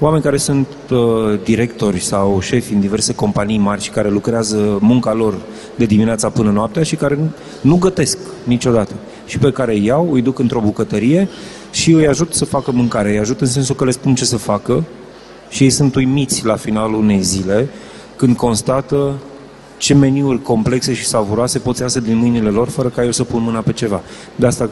Oameni care sunt uh, directori sau șefi în diverse companii mari și care lucrează munca lor de dimineața până noaptea și care nu, nu gătesc niciodată. Și pe care îi iau, îi duc într-o bucătărie și îi ajut să facă mâncare. Îi ajut în sensul că le spun ce să facă și ei sunt uimiți la finalul unei zile când constată ce meniuri complexe și savuroase pot să iasă din mâinile lor fără ca eu să pun mâna pe ceva. De asta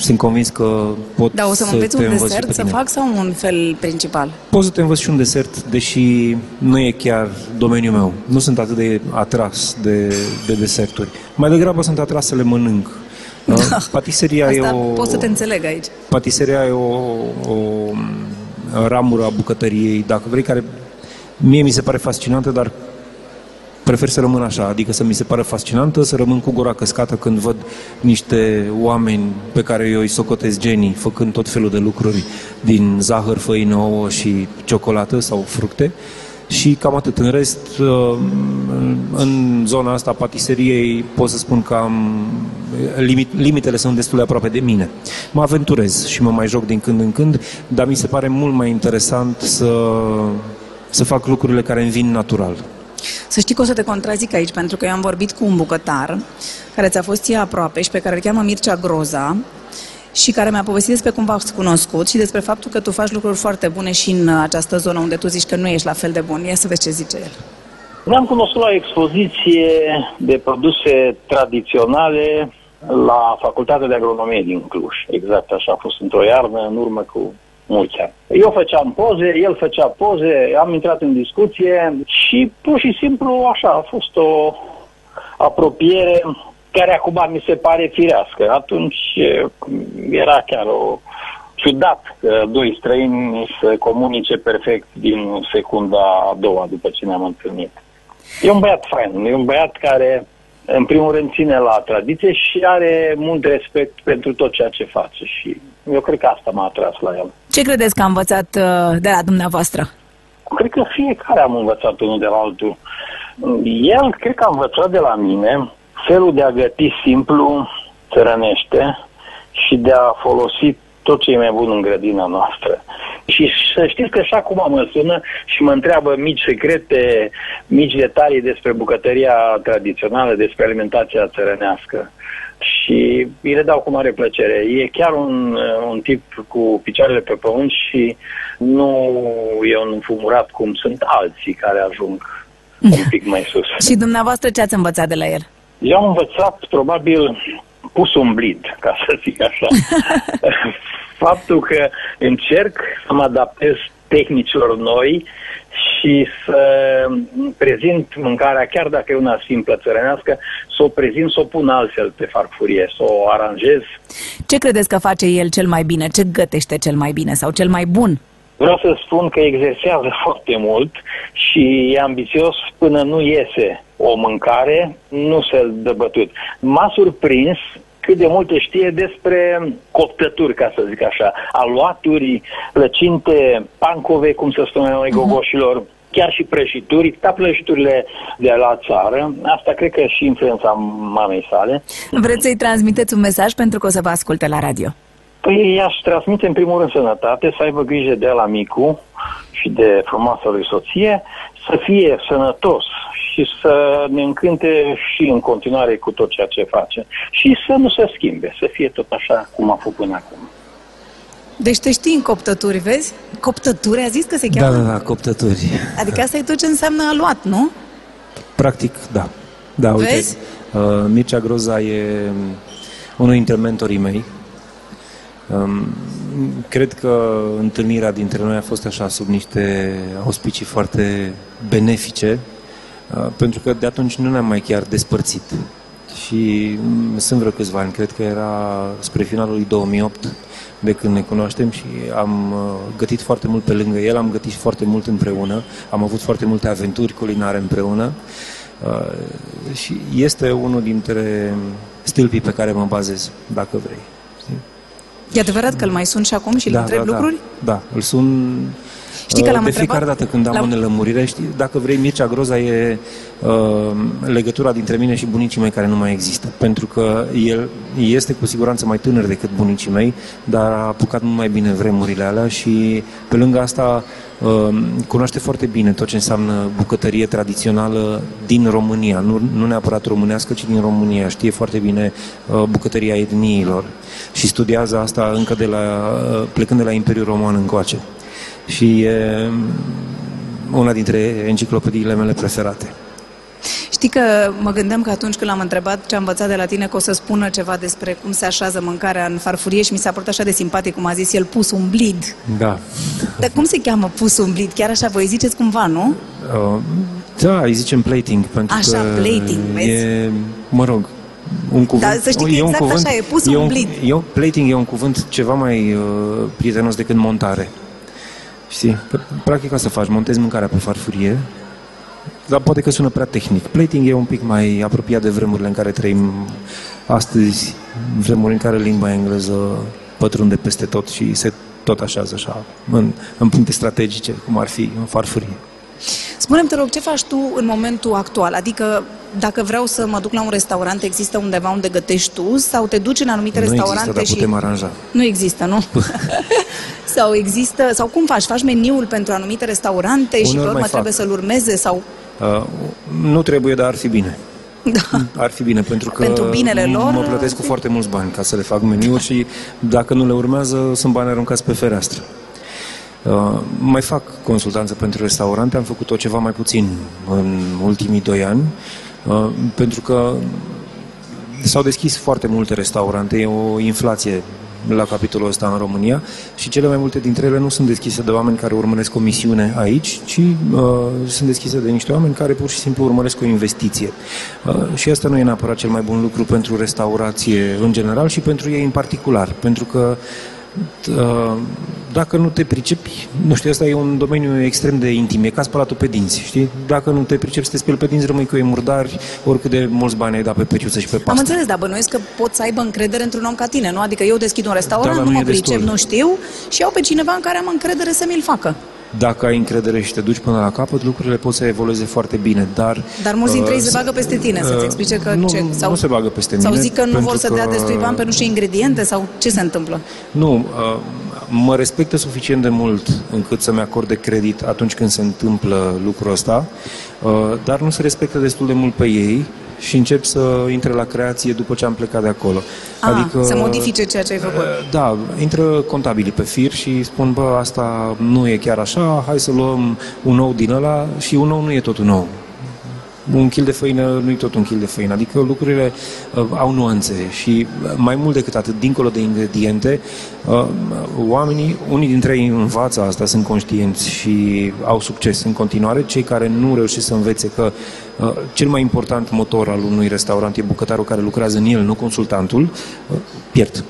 sunt convins că pot Da, o să mă înveți te un învăț și desert pe să tine. fac sau un fel principal? Poți să te învăț și un desert, deși nu e chiar domeniul meu. Nu sunt atât de atras de, de deserturi. Mai degrabă sunt atras să le mănânc. Da. Patiseria Asta e o... pot să te înțeleg aici. Patiseria e o, o ramură a bucătăriei, dacă vrei, care mie mi se pare fascinantă, dar prefer să rămân așa, adică să mi se pară fascinantă, să rămân cu gura căscată când văd niște oameni pe care eu îi socotesc genii, făcând tot felul de lucruri din zahăr, făină, ouă și ciocolată sau fructe. Și cam atât. În rest, uh, în zona asta patiseriei pot să spun că am, limit, limitele sunt destul de aproape de mine. Mă aventurez și mă mai joc din când în când, dar mi se pare mult mai interesant să, să fac lucrurile care îmi vin natural. Să știi că o să te contrazic aici, pentru că eu am vorbit cu un bucătar care ți-a fost ție aproape și pe care îl cheamă Mircea Groza și care mi-a povestit despre cum v-ați cunoscut și despre faptul că tu faci lucruri foarte bune și în această zonă unde tu zici că nu ești la fel de bun. Ia să vezi ce zice el. Ne-am cunoscut la o expoziție de produse tradiționale la Facultatea de Agronomie din Cluj. Exact așa a fost într-o iarnă în urmă cu mulți ani. Eu făceam poze, el făcea poze, am intrat în discuție și pur și simplu așa a fost o apropiere care acum mi se pare firească. Atunci era chiar o ciudat că doi străini să comunice perfect din secunda a doua după ce ne-am întâlnit. E un băiat fain, e un băiat care în primul rând ține la tradiție și are mult respect pentru tot ceea ce face și eu cred că asta m-a atras la el. Ce credeți că a învățat uh, de la dumneavoastră? Cred că fiecare am învățat unul de la altul. El cred că a învățat de la mine felul de a găti simplu, țărănește și de a folosi tot ce e mai bun în grădina noastră. Și să știți că și acum mă sună și mă întreabă mici secrete, mici detalii despre bucătăria tradițională, despre alimentația țărănească. Și îi le dau cu mare plăcere. E chiar un, un tip cu picioarele pe pământ și nu e un înfumurat cum sunt alții care ajung un pic mai sus. și dumneavoastră ce ați învățat de la el? Eu am învățat probabil pus un blid, ca să zic așa. Faptul că încerc să mă adaptez tehnicilor noi și să prezint mâncarea, chiar dacă e una simplă țărănească, să o prezint, să o pun altfel pe farfurie, să o aranjez. Ce credeți că face el cel mai bine? Ce gătește cel mai bine sau cel mai bun? Vreau să spun că exersează foarte mult și e ambițios până nu iese o mâncare, nu se dă bătut. M-a surprins cât de multe știe despre coptături, ca să zic așa, aluaturi, plăcinte, pancove, cum să spunem noi gogoșilor, chiar și prăjituri, ca prăjiturile de la țară. Asta cred că și influența mamei sale. Vreți să-i transmiteți un mesaj pentru că o să vă asculte la radio? Păi i-aș transmite în primul rând sănătate, să aibă grijă de la micu și de frumoasa lui soție, să fie sănătos și să ne încânte și în continuare cu tot ceea ce face. Și să nu se schimbe, să fie tot așa cum a făcut până acum. Deci te știi în coptături, vezi? Coptături, a zis că se Da, cheamă? da, da, coptături. Adică asta e tot ce înseamnă aluat, nu? Practic, da. Da, uite, Vezi? uh, Mircea Groza e um, unul dintre mentorii mei. Um, cred că întâlnirea dintre noi a fost așa sub niște auspicii foarte benefice, uh, pentru că de atunci nu ne-am mai chiar despărțit. Și mm, sunt vreo câțiva ani, cred că era spre finalul lui 2008 de când ne cunoaștem și am uh, gătit foarte mult pe lângă el, am gătit foarte mult împreună, am avut foarte multe aventuri culinare împreună uh, și este unul dintre stâlpii pe care mă bazez, dacă vrei. Știi? E adevărat că îl mai sun și acum și îl întreb lucruri? Da, da, îl sun Știi că l-am de întrebat fiecare dată când am la- o nelămurire, știi, dacă vrei, Mircea Groza e uh, legătura dintre mine și bunicii mei care nu mai există. Pentru că el este cu siguranță mai tânăr decât bunicii mei, dar a apucat mult mai bine vremurile alea și pe lângă asta uh, cunoaște foarte bine tot ce înseamnă bucătărie tradițională din România, nu, nu neapărat românească, ci din România. Știe foarte bine uh, bucătăria etniilor și studiază asta încă de la, uh, plecând de la Imperiul Roman încoace și e una dintre enciclopediile mele preferate. Știi că mă gândeam că atunci când l-am întrebat ce am învățat de la tine, că o să spună ceva despre cum se așează mâncarea în farfurie și mi s-a părut așa de simpatic cum a zis el, pus un blid. Da. Dar cum se cheamă pus un blid? Chiar așa voi ziceți cumva, nu? Uh, da, îi zicem plating, pentru Așa, că plating, vezi? e, mă rog, un cuvânt, Dar să știi că e un exact cuvânt, așa e, pus e un un, blid. e un, plating e un cuvânt ceva mai uh, prietenos decât montare. Știi? Că, practic asta faci, montezi mâncarea pe farfurie, dar poate că sună prea tehnic. Plating e un pic mai apropiat de vremurile în care trăim astăzi, vremuri în care limba engleză pătrunde peste tot și se tot așează așa, în, în puncte strategice, cum ar fi în farfurie. Spune-mi, te rog, ce faci tu în momentul actual? Adică, dacă vreau să mă duc la un restaurant, există undeva unde gătești tu sau te duci în anumite nu restaurante există, dar și... putem aranja. Nu există, nu? sau există, sau cum faci? Faci meniul pentru anumite restaurante și pe Uneori urmă mai fac. trebuie să-l urmeze sau... Uh, nu trebuie, dar ar fi bine. Da. Ar fi bine, pentru că Pentru binele lor, mă plătesc cu foarte mulți bani ca să le fac meniuri și dacă nu le urmează, sunt bani aruncați pe fereastră. Uh, mai fac consultanță pentru restaurante, am făcut-o ceva mai puțin în ultimii doi ani, uh, pentru că s-au deschis foarte multe restaurante, e o inflație la capitolul ăsta în România și cele mai multe dintre ele nu sunt deschise de oameni care urmăresc o misiune aici, ci uh, sunt deschise de niște oameni care pur și simplu urmăresc o investiție. Uh, și asta nu e neapărat cel mai bun lucru pentru restaurație în general și pentru ei în particular, pentru că uh, dacă nu te pricepi, nu știu, asta e un domeniu extrem de intim, e ca spălatul pe dinți, știi? Dacă nu te pricepi să te speli pe dinți, rămâi cu ei murdari, oricât de mulți bani ai dat pe peciuță și pe Am pastă. înțeles, dar bănuiesc că pot să aibă încredere într-un om ca tine, nu? Adică eu deschid un restaurant, Da, dar nu nu mă e destul. pricep, nu știu și iau pe cineva în care am încredere să mi-l facă. Dacă ai încredere și te duci până la capăt, lucrurile pot să evolueze foarte bine, dar... Dar mulți dintre ei uh, se bagă peste tine, să-ți uh, explice că nu, ce... nu se bagă peste mine. Sau zic că nu vor pentru să dea că- destui bani pe nu știu ingrediente sau ce se întâmplă? Nu, uh, mă respectă suficient de mult încât să-mi acorde credit atunci când se întâmplă lucrul ăsta, uh, dar nu se respectă destul de mult pe ei și încep să intre la creație după ce am plecat de acolo. Ah, să modifice ceea ce ai făcut. Da, intră contabilii pe fir și spun, bă, asta nu e chiar așa, hai să luăm un ou din ăla și un ou nu e tot un ou. Un kil de făină nu e tot un kil de făină, adică lucrurile uh, au nuanțe și uh, mai mult decât atât, dincolo de ingrediente, uh, oamenii, unii dintre ei învață asta, sunt conștienți și au succes în continuare, cei care nu reușesc să învețe că uh, cel mai important motor al unui restaurant e bucătarul care lucrează în el, nu consultantul, uh, pierd.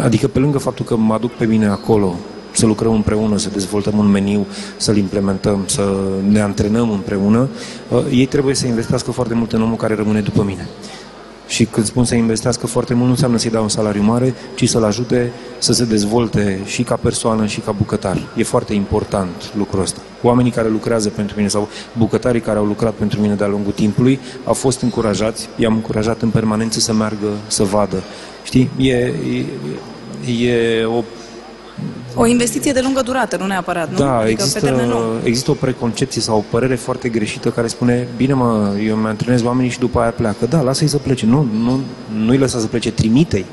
Adică pe lângă faptul că mă aduc pe mine acolo să lucrăm împreună, să dezvoltăm un meniu, să-l implementăm, să ne antrenăm împreună, uh, ei trebuie să investească foarte mult în omul care rămâne după mine. Și când spun să investească foarte mult, nu înseamnă să-i dau un salariu mare, ci să-l ajute să se dezvolte și ca persoană și ca bucătar. E foarte important lucrul ăsta. Oamenii care lucrează pentru mine sau bucătarii care au lucrat pentru mine de-a lungul timpului au fost încurajați, i-am încurajat în permanență să meargă, să vadă. Știi? E, e, e o O investiție de lungă durată, nu neapărat, nu? da, adică pe termen există, lung. există o preconcepție sau o părere foarte greșită care spune bine mă, eu mi antrenez oamenii și după aia pleacă. Da, lasă-i să plece. Nu, nu, nu-i lăsa să plece, trimite-i.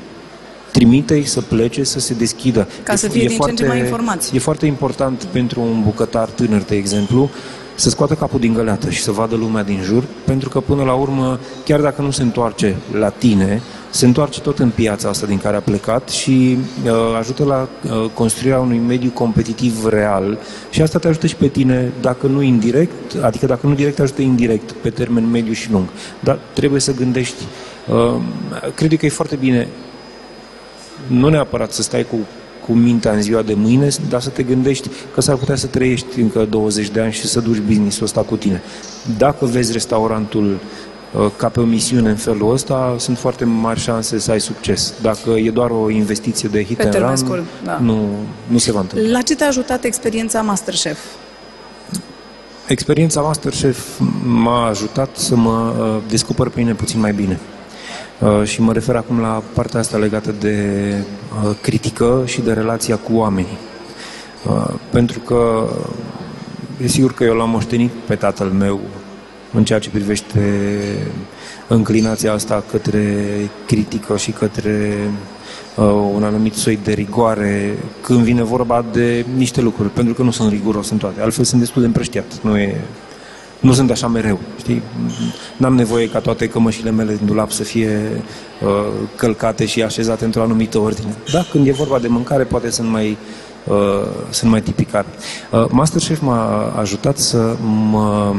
Trimite-i să plece, să se deschidă. Ca să fie din ce în ce mai informați. E foarte important pentru un bucătar tânăr, de exemplu, să scoată capul din găleată și să vadă lumea din jur, pentru că până la urmă, chiar dacă nu se întoarce la tine, se întoarce tot în piața asta din care a plecat și uh, ajută la uh, construirea unui mediu competitiv real și asta te ajută și pe tine, dacă nu indirect, adică dacă nu direct, ajută indirect, pe termen mediu și lung. Dar trebuie să gândești, uh, cred eu că e foarte bine nu neapărat să stai cu, cu mintea în ziua de mâine, dar să te gândești că s-ar putea să trăiești încă 20 de ani și să duci business-ul ăsta cu tine. Dacă vezi restaurantul uh, ca pe o misiune în felul ăsta, sunt foarte mari șanse să ai succes. Dacă e doar o investiție de hit Pe and termen run, scurt, da. nu, nu se va întâmpla. La ce te-a ajutat experiența Masterchef? Experiența Masterchef m-a ajutat să mă uh, descoper pe mine puțin mai bine. Uh, și mă refer acum la partea asta legată de uh, critică și de relația cu oamenii. Uh, pentru că e sigur că eu l-am moștenit pe tatăl meu în ceea ce privește înclinația asta către critică și către uh, un anumit soi de rigoare când vine vorba de niște lucruri, pentru că nu sunt riguros în toate. Altfel sunt destul de împrăștiat. Nu, e, nu sunt așa mereu, știi? N-am nevoie ca toate cămășile mele din dulap să fie uh, călcate și așezate într-o anumită ordine. Da, când e vorba de mâncare, poate sunt mai, uh, sunt mai tipicare. Uh, Masterchef m-a ajutat să mă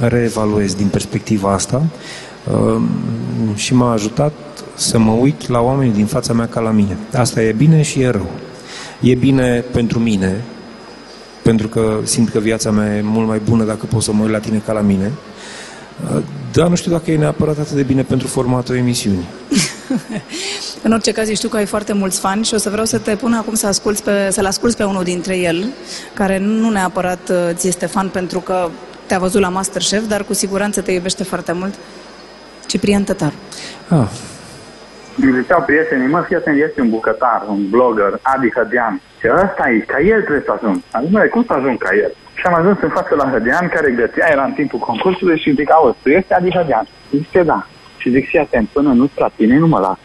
reevaluez din perspectiva asta uh, și m-a ajutat să mă uit la oamenii din fața mea ca la mine. Asta e bine și e rău. E bine pentru mine, pentru că simt că viața mea e mult mai bună dacă pot să mă uit la tine ca la mine, uh, dar nu știu dacă e neapărat atât de bine pentru formatul emisiunii. în orice caz, știu că ai foarte mulți fani și o să vreau să te pun acum să asculți pe, să-l asculți pe unul dintre el, care nu neapărat uh, ți este fan pentru că te-a văzut la Masterchef, dar cu siguranță te iubește foarte mult. Ciprian Tătar. Ah, îmi ziceau prietenii, mă, fii atent, este un bucătar, un blogger, Adi Hădean. Și ăsta e, ca el trebuie să ajung. Am zis, mă, cum să ajung ca el? Și am ajuns în față la Hădean, care gătea, era în timpul concursului și zic, auzi, tu ești Adi Hădean? Zice, da. Și zic, fii atent, până nu-ți la tine, nu mă las.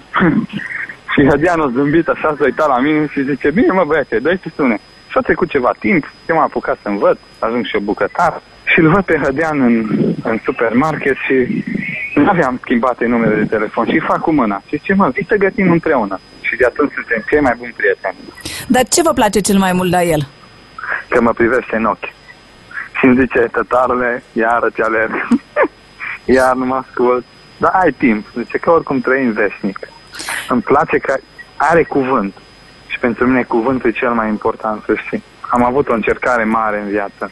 și Hădean o zâmbit așa, s-a uitat la mine și zice, bine mă băiate, dă și sune. Și a trecut ceva timp, eu m-am apucat să învăț, ajung și eu bucătar și îl văd pe Hădean în, în supermarket și nu aveam schimbat numele de telefon și fac cu mâna. Și ce mă, vii să gătim împreună. Și de atunci suntem cei mai buni prieteni. Dar ce vă place cel mai mult la el? Că mă privește în ochi. Și îmi zice, tătarule, iară te alerg. Iar nu mă ascult. Dar ai timp. Zice că oricum trăim veșnic. Îmi place că are cuvânt. Și pentru mine cuvântul e cel mai important, să știi. Am avut o încercare mare în viață.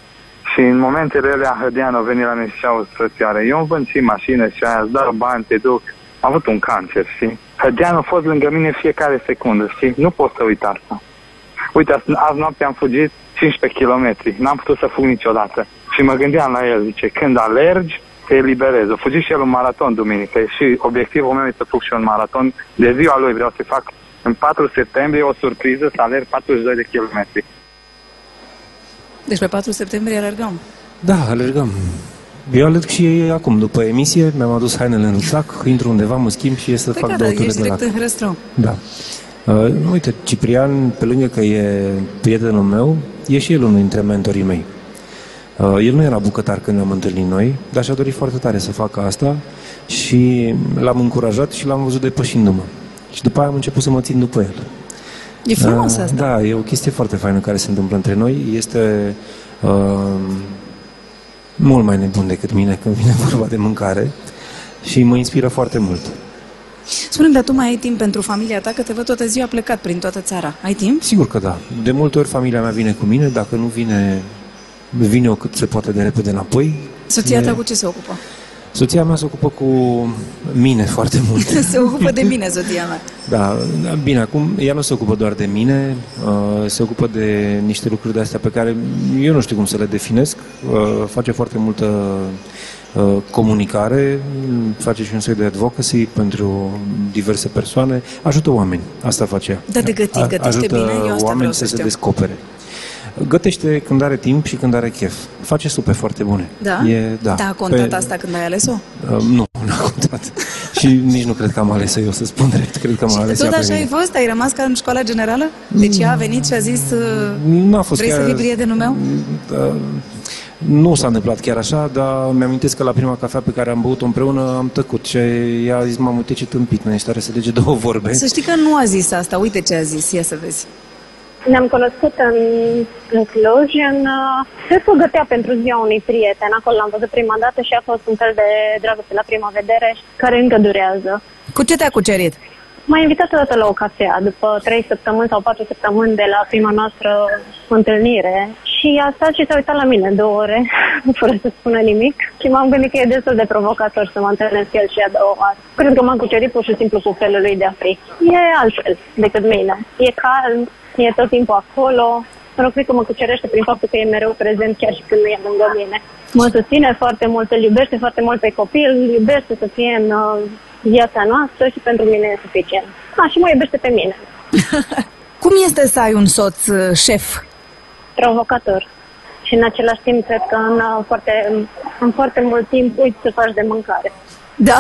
Și în momentele alea Hădean a venit la mine și o frățioară. Eu îmi vând și mașină și aia, îți dau bani, te duc. Am avut un cancer, știi? Hădean a fost lângă mine fiecare secundă, știi? Nu pot să uit asta. Uite, azi, azi noapte am fugit 15 km. N-am putut să fug niciodată. Și mă gândeam la el, zice, când alergi, te eliberezi. O fugit și el un maraton duminică și obiectivul meu este să fug și un maraton. De ziua lui vreau să fac în 4 septembrie o surpriză să alerg 42 de kilometri. Deci pe 4 septembrie alergăm. Da, alergăm. Eu alerg și acum, după emisie, mi-am adus hainele în rucsac, intru undeva, mă schimb și ies să păi fac da, două ture ture de la în Hrăstrău. Da. Uh, uite, Ciprian, pe lângă că e prietenul meu, e și el unul dintre mentorii mei. Uh, el nu era bucătar când ne-am întâlnit noi, dar și-a dorit foarte tare să facă asta și l-am încurajat și l-am văzut depășindu-mă. Și după aia am început să mă țin după el. E frumos Uh, asta. Da, e o chestie foarte faină care se întâmplă între noi. Este uh, mult mai nebun decât mine când vine vorba de mâncare și mă inspiră foarte mult. Spune-mi, dar tu mai ai timp pentru familia ta, că te văd toată ziua plecat prin toată țara. Ai timp? Sigur că da. De multe ori familia mea vine cu mine, dacă nu vine, vine o cât se poate de repede înapoi. Soția E- ta cu ce se ocupă? Soția mea se ocupă cu mine foarte mult. se ocupă de mine, soția mea. Da, bine, acum ea nu se ocupă doar de mine, uh, se ocupă de niște lucruri de astea pe care eu nu știu cum să le definesc. Uh, face foarte multă uh, comunicare, face și un soi de advocacy pentru diverse persoane, ajută oameni, asta face ea. Dar de gătit, A- gătește ajută bine? Eu asta vreau oameni să să se știu. descopere. Gătește când are timp și când are chef. Face supe foarte bune. Da? E, da. Da, a contat Pe- asta când ai ales-o? Uh, nu, nu a contat. și nici nu cred că am ales eu, să spun drept. Cred că m-a ales Tot ea pe așa mine. ai fost? Ai rămas ca în școala generală? Deci ea a venit și a zis, uh, Nu a fost vrei chiar... să fii prietenul meu? Da, nu s-a întâmplat chiar așa, dar mi-amintesc că la prima cafea pe care am băut-o împreună am tăcut și ea a zis, mamă, uite ce tâmpit, nu ești tare să lege două vorbe. Să știi că nu a zis asta, uite ce a zis, ia să vezi. Ne-am cunoscut în, în Cluj, în, uh, cred că gătea pentru ziua unui prieten. Acolo l-am văzut prima dată și a fost un fel de dragoste la prima vedere, care încă durează. Cu ce te-a cucerit? M-a invitat odată la o cafea, după trei săptămâni sau patru săptămâni de la prima noastră întâlnire și a stat și s-a uitat la mine două ore, fără să spună nimic și m-am gândit că e destul de provocator să mă întâlnesc el și ea două ori. Cred că m-a cucerit pur și simplu cu felul lui de a fi. E altfel decât mine. E calm, e tot timpul acolo, Mă rog, cred că mă cucerește prin faptul că e mereu prezent chiar și când nu e lângă mine. Mă susține foarte mult, îl iubește foarte mult pe copil, îl iubește să fie în uh, viața noastră și pentru mine e suficient. A, și mă iubește pe mine. Cum este să ai un soț uh, șef? Provocator. Și în același timp, cred că în, uh, foarte, în foarte mult timp uiți să faci de mâncare. Da?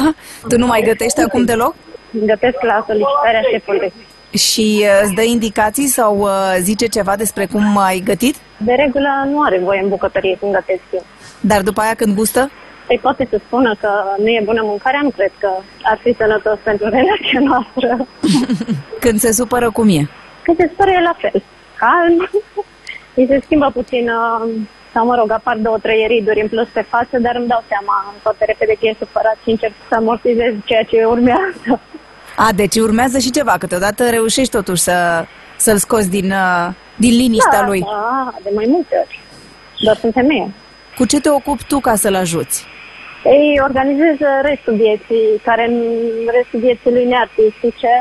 Tu nu mai gătești acum deloc? Gătesc la solicitarea șefului. Și uh, îți dă indicații sau uh, zice ceva despre cum ai gătit? De regulă nu are voie în bucătărie când gătesc eu. Dar după aia când gustă? Păi poate să spună că nu e bună mâncarea, nu cred că ar fi sănătos pentru relația noastră. Când se supără, cum e? Când se spără e la fel. Calm. Îi se schimbă puțin uh, Sau, mă rog, apar două, trei riduri în plus pe față, dar îmi dau seama foarte repede că e supărat și încerc să amortizez ceea ce urmează. A, deci urmează și ceva. Câteodată reușești totuși să, să-l scoți din, uh, din liniștea da, lui. Da, de mai multe ori. Doar sunt femeie. Cu ce te ocupi tu ca să-l ajuți? Ei organizez restul vieții, care în restul vieții lui neartistice,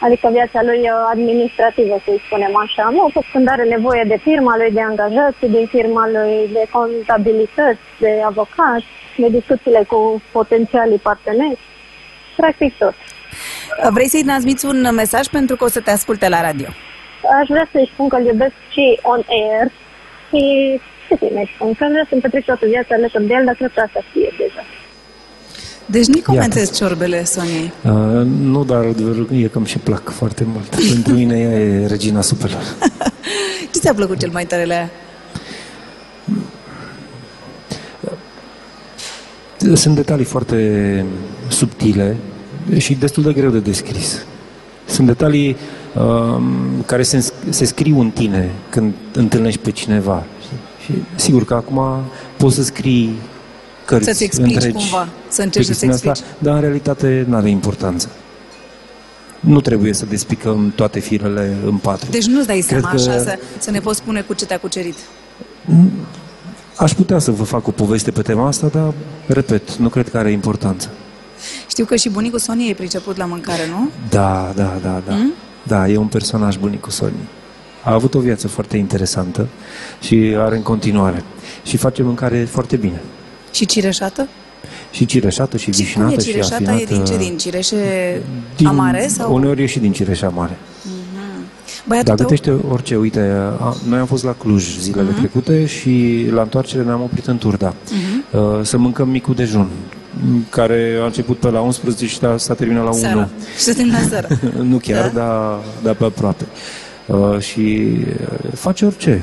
adică viața lui uh, administrativă, să-i spunem așa. Mă ocup când are nevoie de firma lui, de angajați, din firma lui, de contabilități, de avocați, de discuțiile cu potențialii parteneri, practic tot. Vrei să-i transmiți un mesaj pentru că o să te asculte la radio? Aș vrea să-i spun că îl iubesc și on air și ce să mai spun, că vreau să-mi petrec toată viața alături de el, dar cred că asta știe deja. Deci nu comentezi ciorbele Soniei. Uh, nu, dar adevărul e că îmi și plac foarte mult. Pentru mine ea e regina supelor. Ce ți-a plăcut cel mai tare la ea? Sunt detalii foarte subtile și destul de greu de descris. Sunt detalii uh, care se, se scriu în tine când întâlnești pe cineva. Și sigur că acum poți să scrii cărți Să-ți explici întregi cumva, să pe încerci să-ți chestiunea asta, explici. dar în realitate nu are importanță. Nu trebuie să despicăm toate firele în patru. Deci nu-ți dai Cred seama că așa să, să ne poți spune cu ce te-a cucerit. Aș putea să vă fac o poveste pe tema asta, dar, repet, nu cred că are importanță. Știu că și bunicul Soniei e priceput la mâncare, nu? Da, da, da, da. Mm? Da, e un personaj bunicul Sony. A avut o viață foarte interesantă și are în continuare. Și face mâncare foarte bine. Și cireșată? Și cireșată, și Cum e vișinată, și cireșata? afinată. E din ce? Din cireșe Din- amare? sau? Uneori e și din cireș amare. Băiatul Dar tău? gătește orice. Uite, a, noi am fost la Cluj zilele Mhm. trecute și la întoarcere ne-am oprit în Turda. Mhm. Uh, să mâncăm micul dejun, m, care a început pe la 11 și s-a- s-a terminat la 1. Seara. Și să termină seara. nu chiar, Da? dar, dar pe aproape. Uh, și uh, face orice.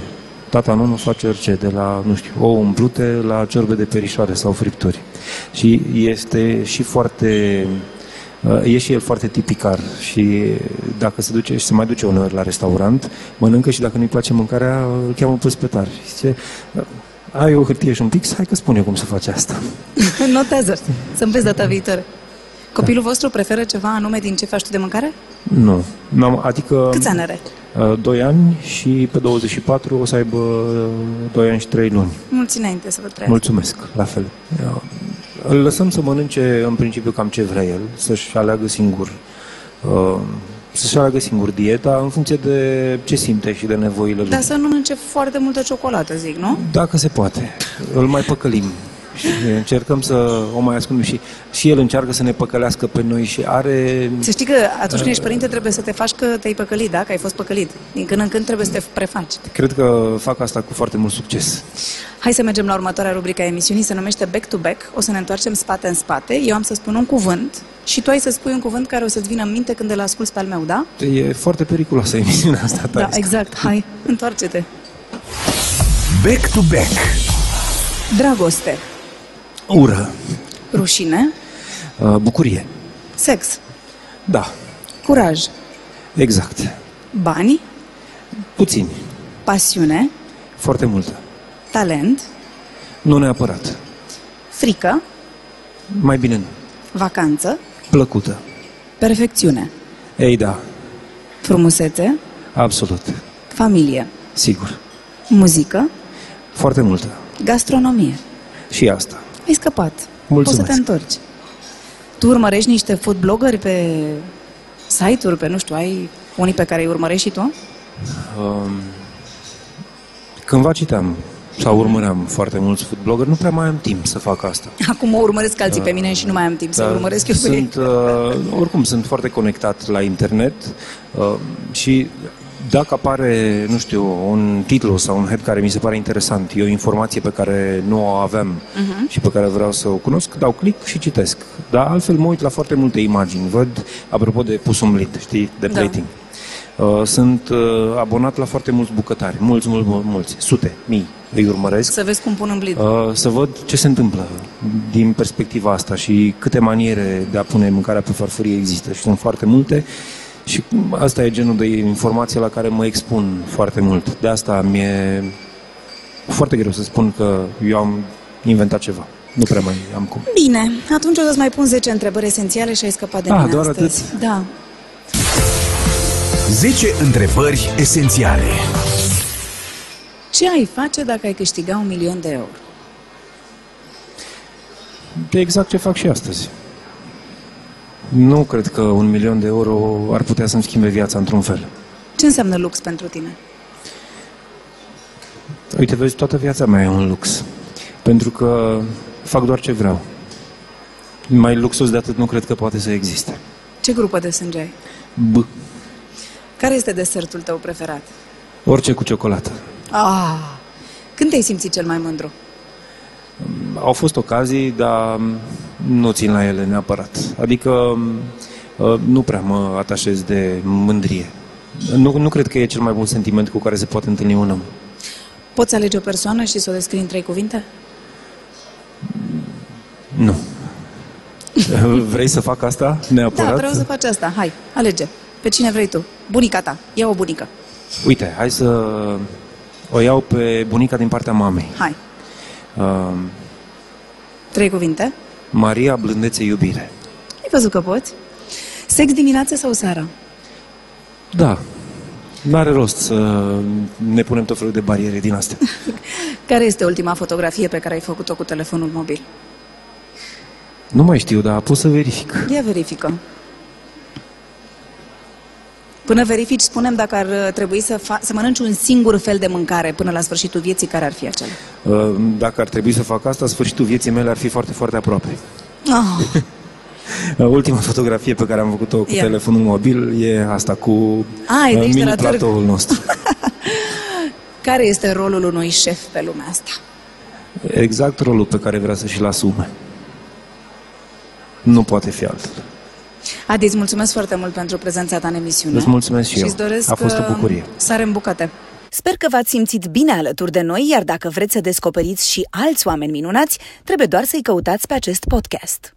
Tata nu face orice, de la, nu știu, ouă umplute la ciorbe de perișoare sau fripturi. Și este și foarte, uh, e și el foarte tipicar și dacă se duce și se mai duce uneori la restaurant, mănâncă și dacă nu-i place mâncarea, îl cheamă pe spetar. Și zice, ai o hârtie și un pix, hai că spun eu cum se face asta. Notează. Să înveți data viitoare. Copilul vostru preferă ceva anume din ce faci tu de mâncare? Nu. N-am, adică... Câți ani are? Uh, 2 ani și pe 24 o să aibă 2 ani și 3 luni. Mulți înainte să vă trăiască. Mulțumesc, la fel. Uh, Îl lăsăm să mănânce în principiu cam ce vrea el, să-și aleagă singur uh, să-și aleagă singur dieta în funcție de ce simte și de nevoile lui. Dar să nu mănânce foarte multă ciocolată, zic, nu? Dacă se poate. Îl mai păcălim. Și încercăm să o mai ascundem și, și el încearcă să ne păcălească pe noi și are... Să știi că atunci când ești părinte trebuie să te faci că te-ai păcălit, da? Că ai fost păcălit. Din când în când trebuie să te prefaci. Cred că fac asta cu foarte mult succes. Hai să mergem la următoarea rubrică a emisiunii, se numește Back to Back. O să ne întoarcem spate în spate. Eu am să spun un cuvânt și tu ai să spui un cuvânt care o să-ți vină în minte când îl asculți pe al meu, da? E foarte periculoasă emisiunea asta, Da, tare. exact. Hai, întoarce-te. Back to back. Dragoste, Ură. rușine, Uh, Bucurie. sex, Da, curaj, exact. bani, Puțini. pasiune, Foarte multă. talent, Nu neapărat. frică, Mai bine nu. vacanță, Plăcută. perfecțiune, Ei, da. frumusețe, Absolut. familie, Sigur. muzică, Foarte multă. gastronomie. Și asta. Ai scăpat. Mulțumesc. Poți să te întorci. Tu urmărești niște food blogări pe site-uri, pe nu știu, ai unii pe care îi urmărești și tu? Um, cândva citeam sau urmăream foarte mulți food blogger, nu prea mai am timp să fac asta. Acum mă urmăresc alții pe mine și nu mai am timp să Dar urmăresc eu pe ei. sunt, uh, oricum sunt foarte conectat la internet uh, și dacă apare, nu știu, un titlu sau un head care mi se pare interesant, e o informație pe care nu o aveam Mhm. și pe care vreau să o cunosc, dau click și citesc. Dar altfel mă uit la foarte multe imagini. Văd, apropo de pus umlit, știi, de Da. plating. Uh, sunt uh, abonat la foarte mulți bucătari, mulți, mulți, mulți, sute, mii îi urmăresc. Să vezi cum pun în blid. Uh, să văd ce se întâmplă din perspectiva asta și câte maniere de a pune mâncarea pe farfurie există. Și sunt foarte multe și asta e genul de informație la care mă expun foarte mult. De asta mi-e foarte greu să spun că eu am inventat ceva. Nu prea mai am cum. Bine, atunci o să-ți mai pun 10 întrebări esențiale și ai scăpat de Ah, mine doar astăzi. atât? Da. 10 întrebări esențiale. Ce ai face dacă ai câștiga un milion de euro? De exact ce fac și astăzi. Nu cred că un milion de euro ar putea să-mi schimbe viața într-un fel. Ce înseamnă lux pentru tine? Uite, vezi, toată viața mea e un lux. Pentru că fac doar ce vreau. Mai luxus de atât nu cred că poate să existe. Ce grupă de sânge ai? B. Care este desertul tău preferat? Orice cu ciocolată. Ah, când te-ai simțit cel mai mândru? Au fost ocazii, dar nu țin la ele neapărat. Adică uh, nu prea mă atașez de mândrie. Nu, nu cred că e cel mai bun sentiment cu care se poate întâlni un om. Poți alege o persoană și să o descrii în trei cuvinte? Nu. Vrei să fac asta neapărat? Da, vreau să faci asta. Hai, alege. Pe cine vrei tu? Bunica ta. Ia o bunică. Uite, hai să o iau pe bunica din partea mamei. Hai. Uh, Trei cuvinte. Maria Blândețe Iubire. Ai văzut că poți? Sex dimineață sau seara? Da. N-are rost să ne punem tot felul de bariere din astea. Care este ultima fotografie pe care ai făcut-o cu telefonul mobil? Nu mai știu, dar pot să verific. Ia verifică. Până verifici, spunem dacă ar uh, trebui să, fa- să mănânci un singur fel de mâncare până la sfârșitul vieții, care ar fi acela? Uh, Dacă ar trebui să fac asta, sfârșitul vieții mele ar fi foarte, foarte aproape. Oh, Uh, Ultima fotografie pe care am făcut-o cu Ia. telefonul mobil e asta cu Ah, e de uh, aici de la târg. mini-platoul nostru. care este rolul unui șef pe lumea asta? Exact rolul pe care vrea să și-l asume. Nu poate fi altfel. Adi, îți mulțumesc foarte mult pentru prezența ta în emisiune. Îți mulțumesc și și eu. îți doresc A fost o uh, bucurie. Sare în bucate. Sper că v-ați simțit bine alături de noi, iar dacă vreți să descoperiți și alți oameni minunați, trebuie doar să-i căutați pe acest podcast.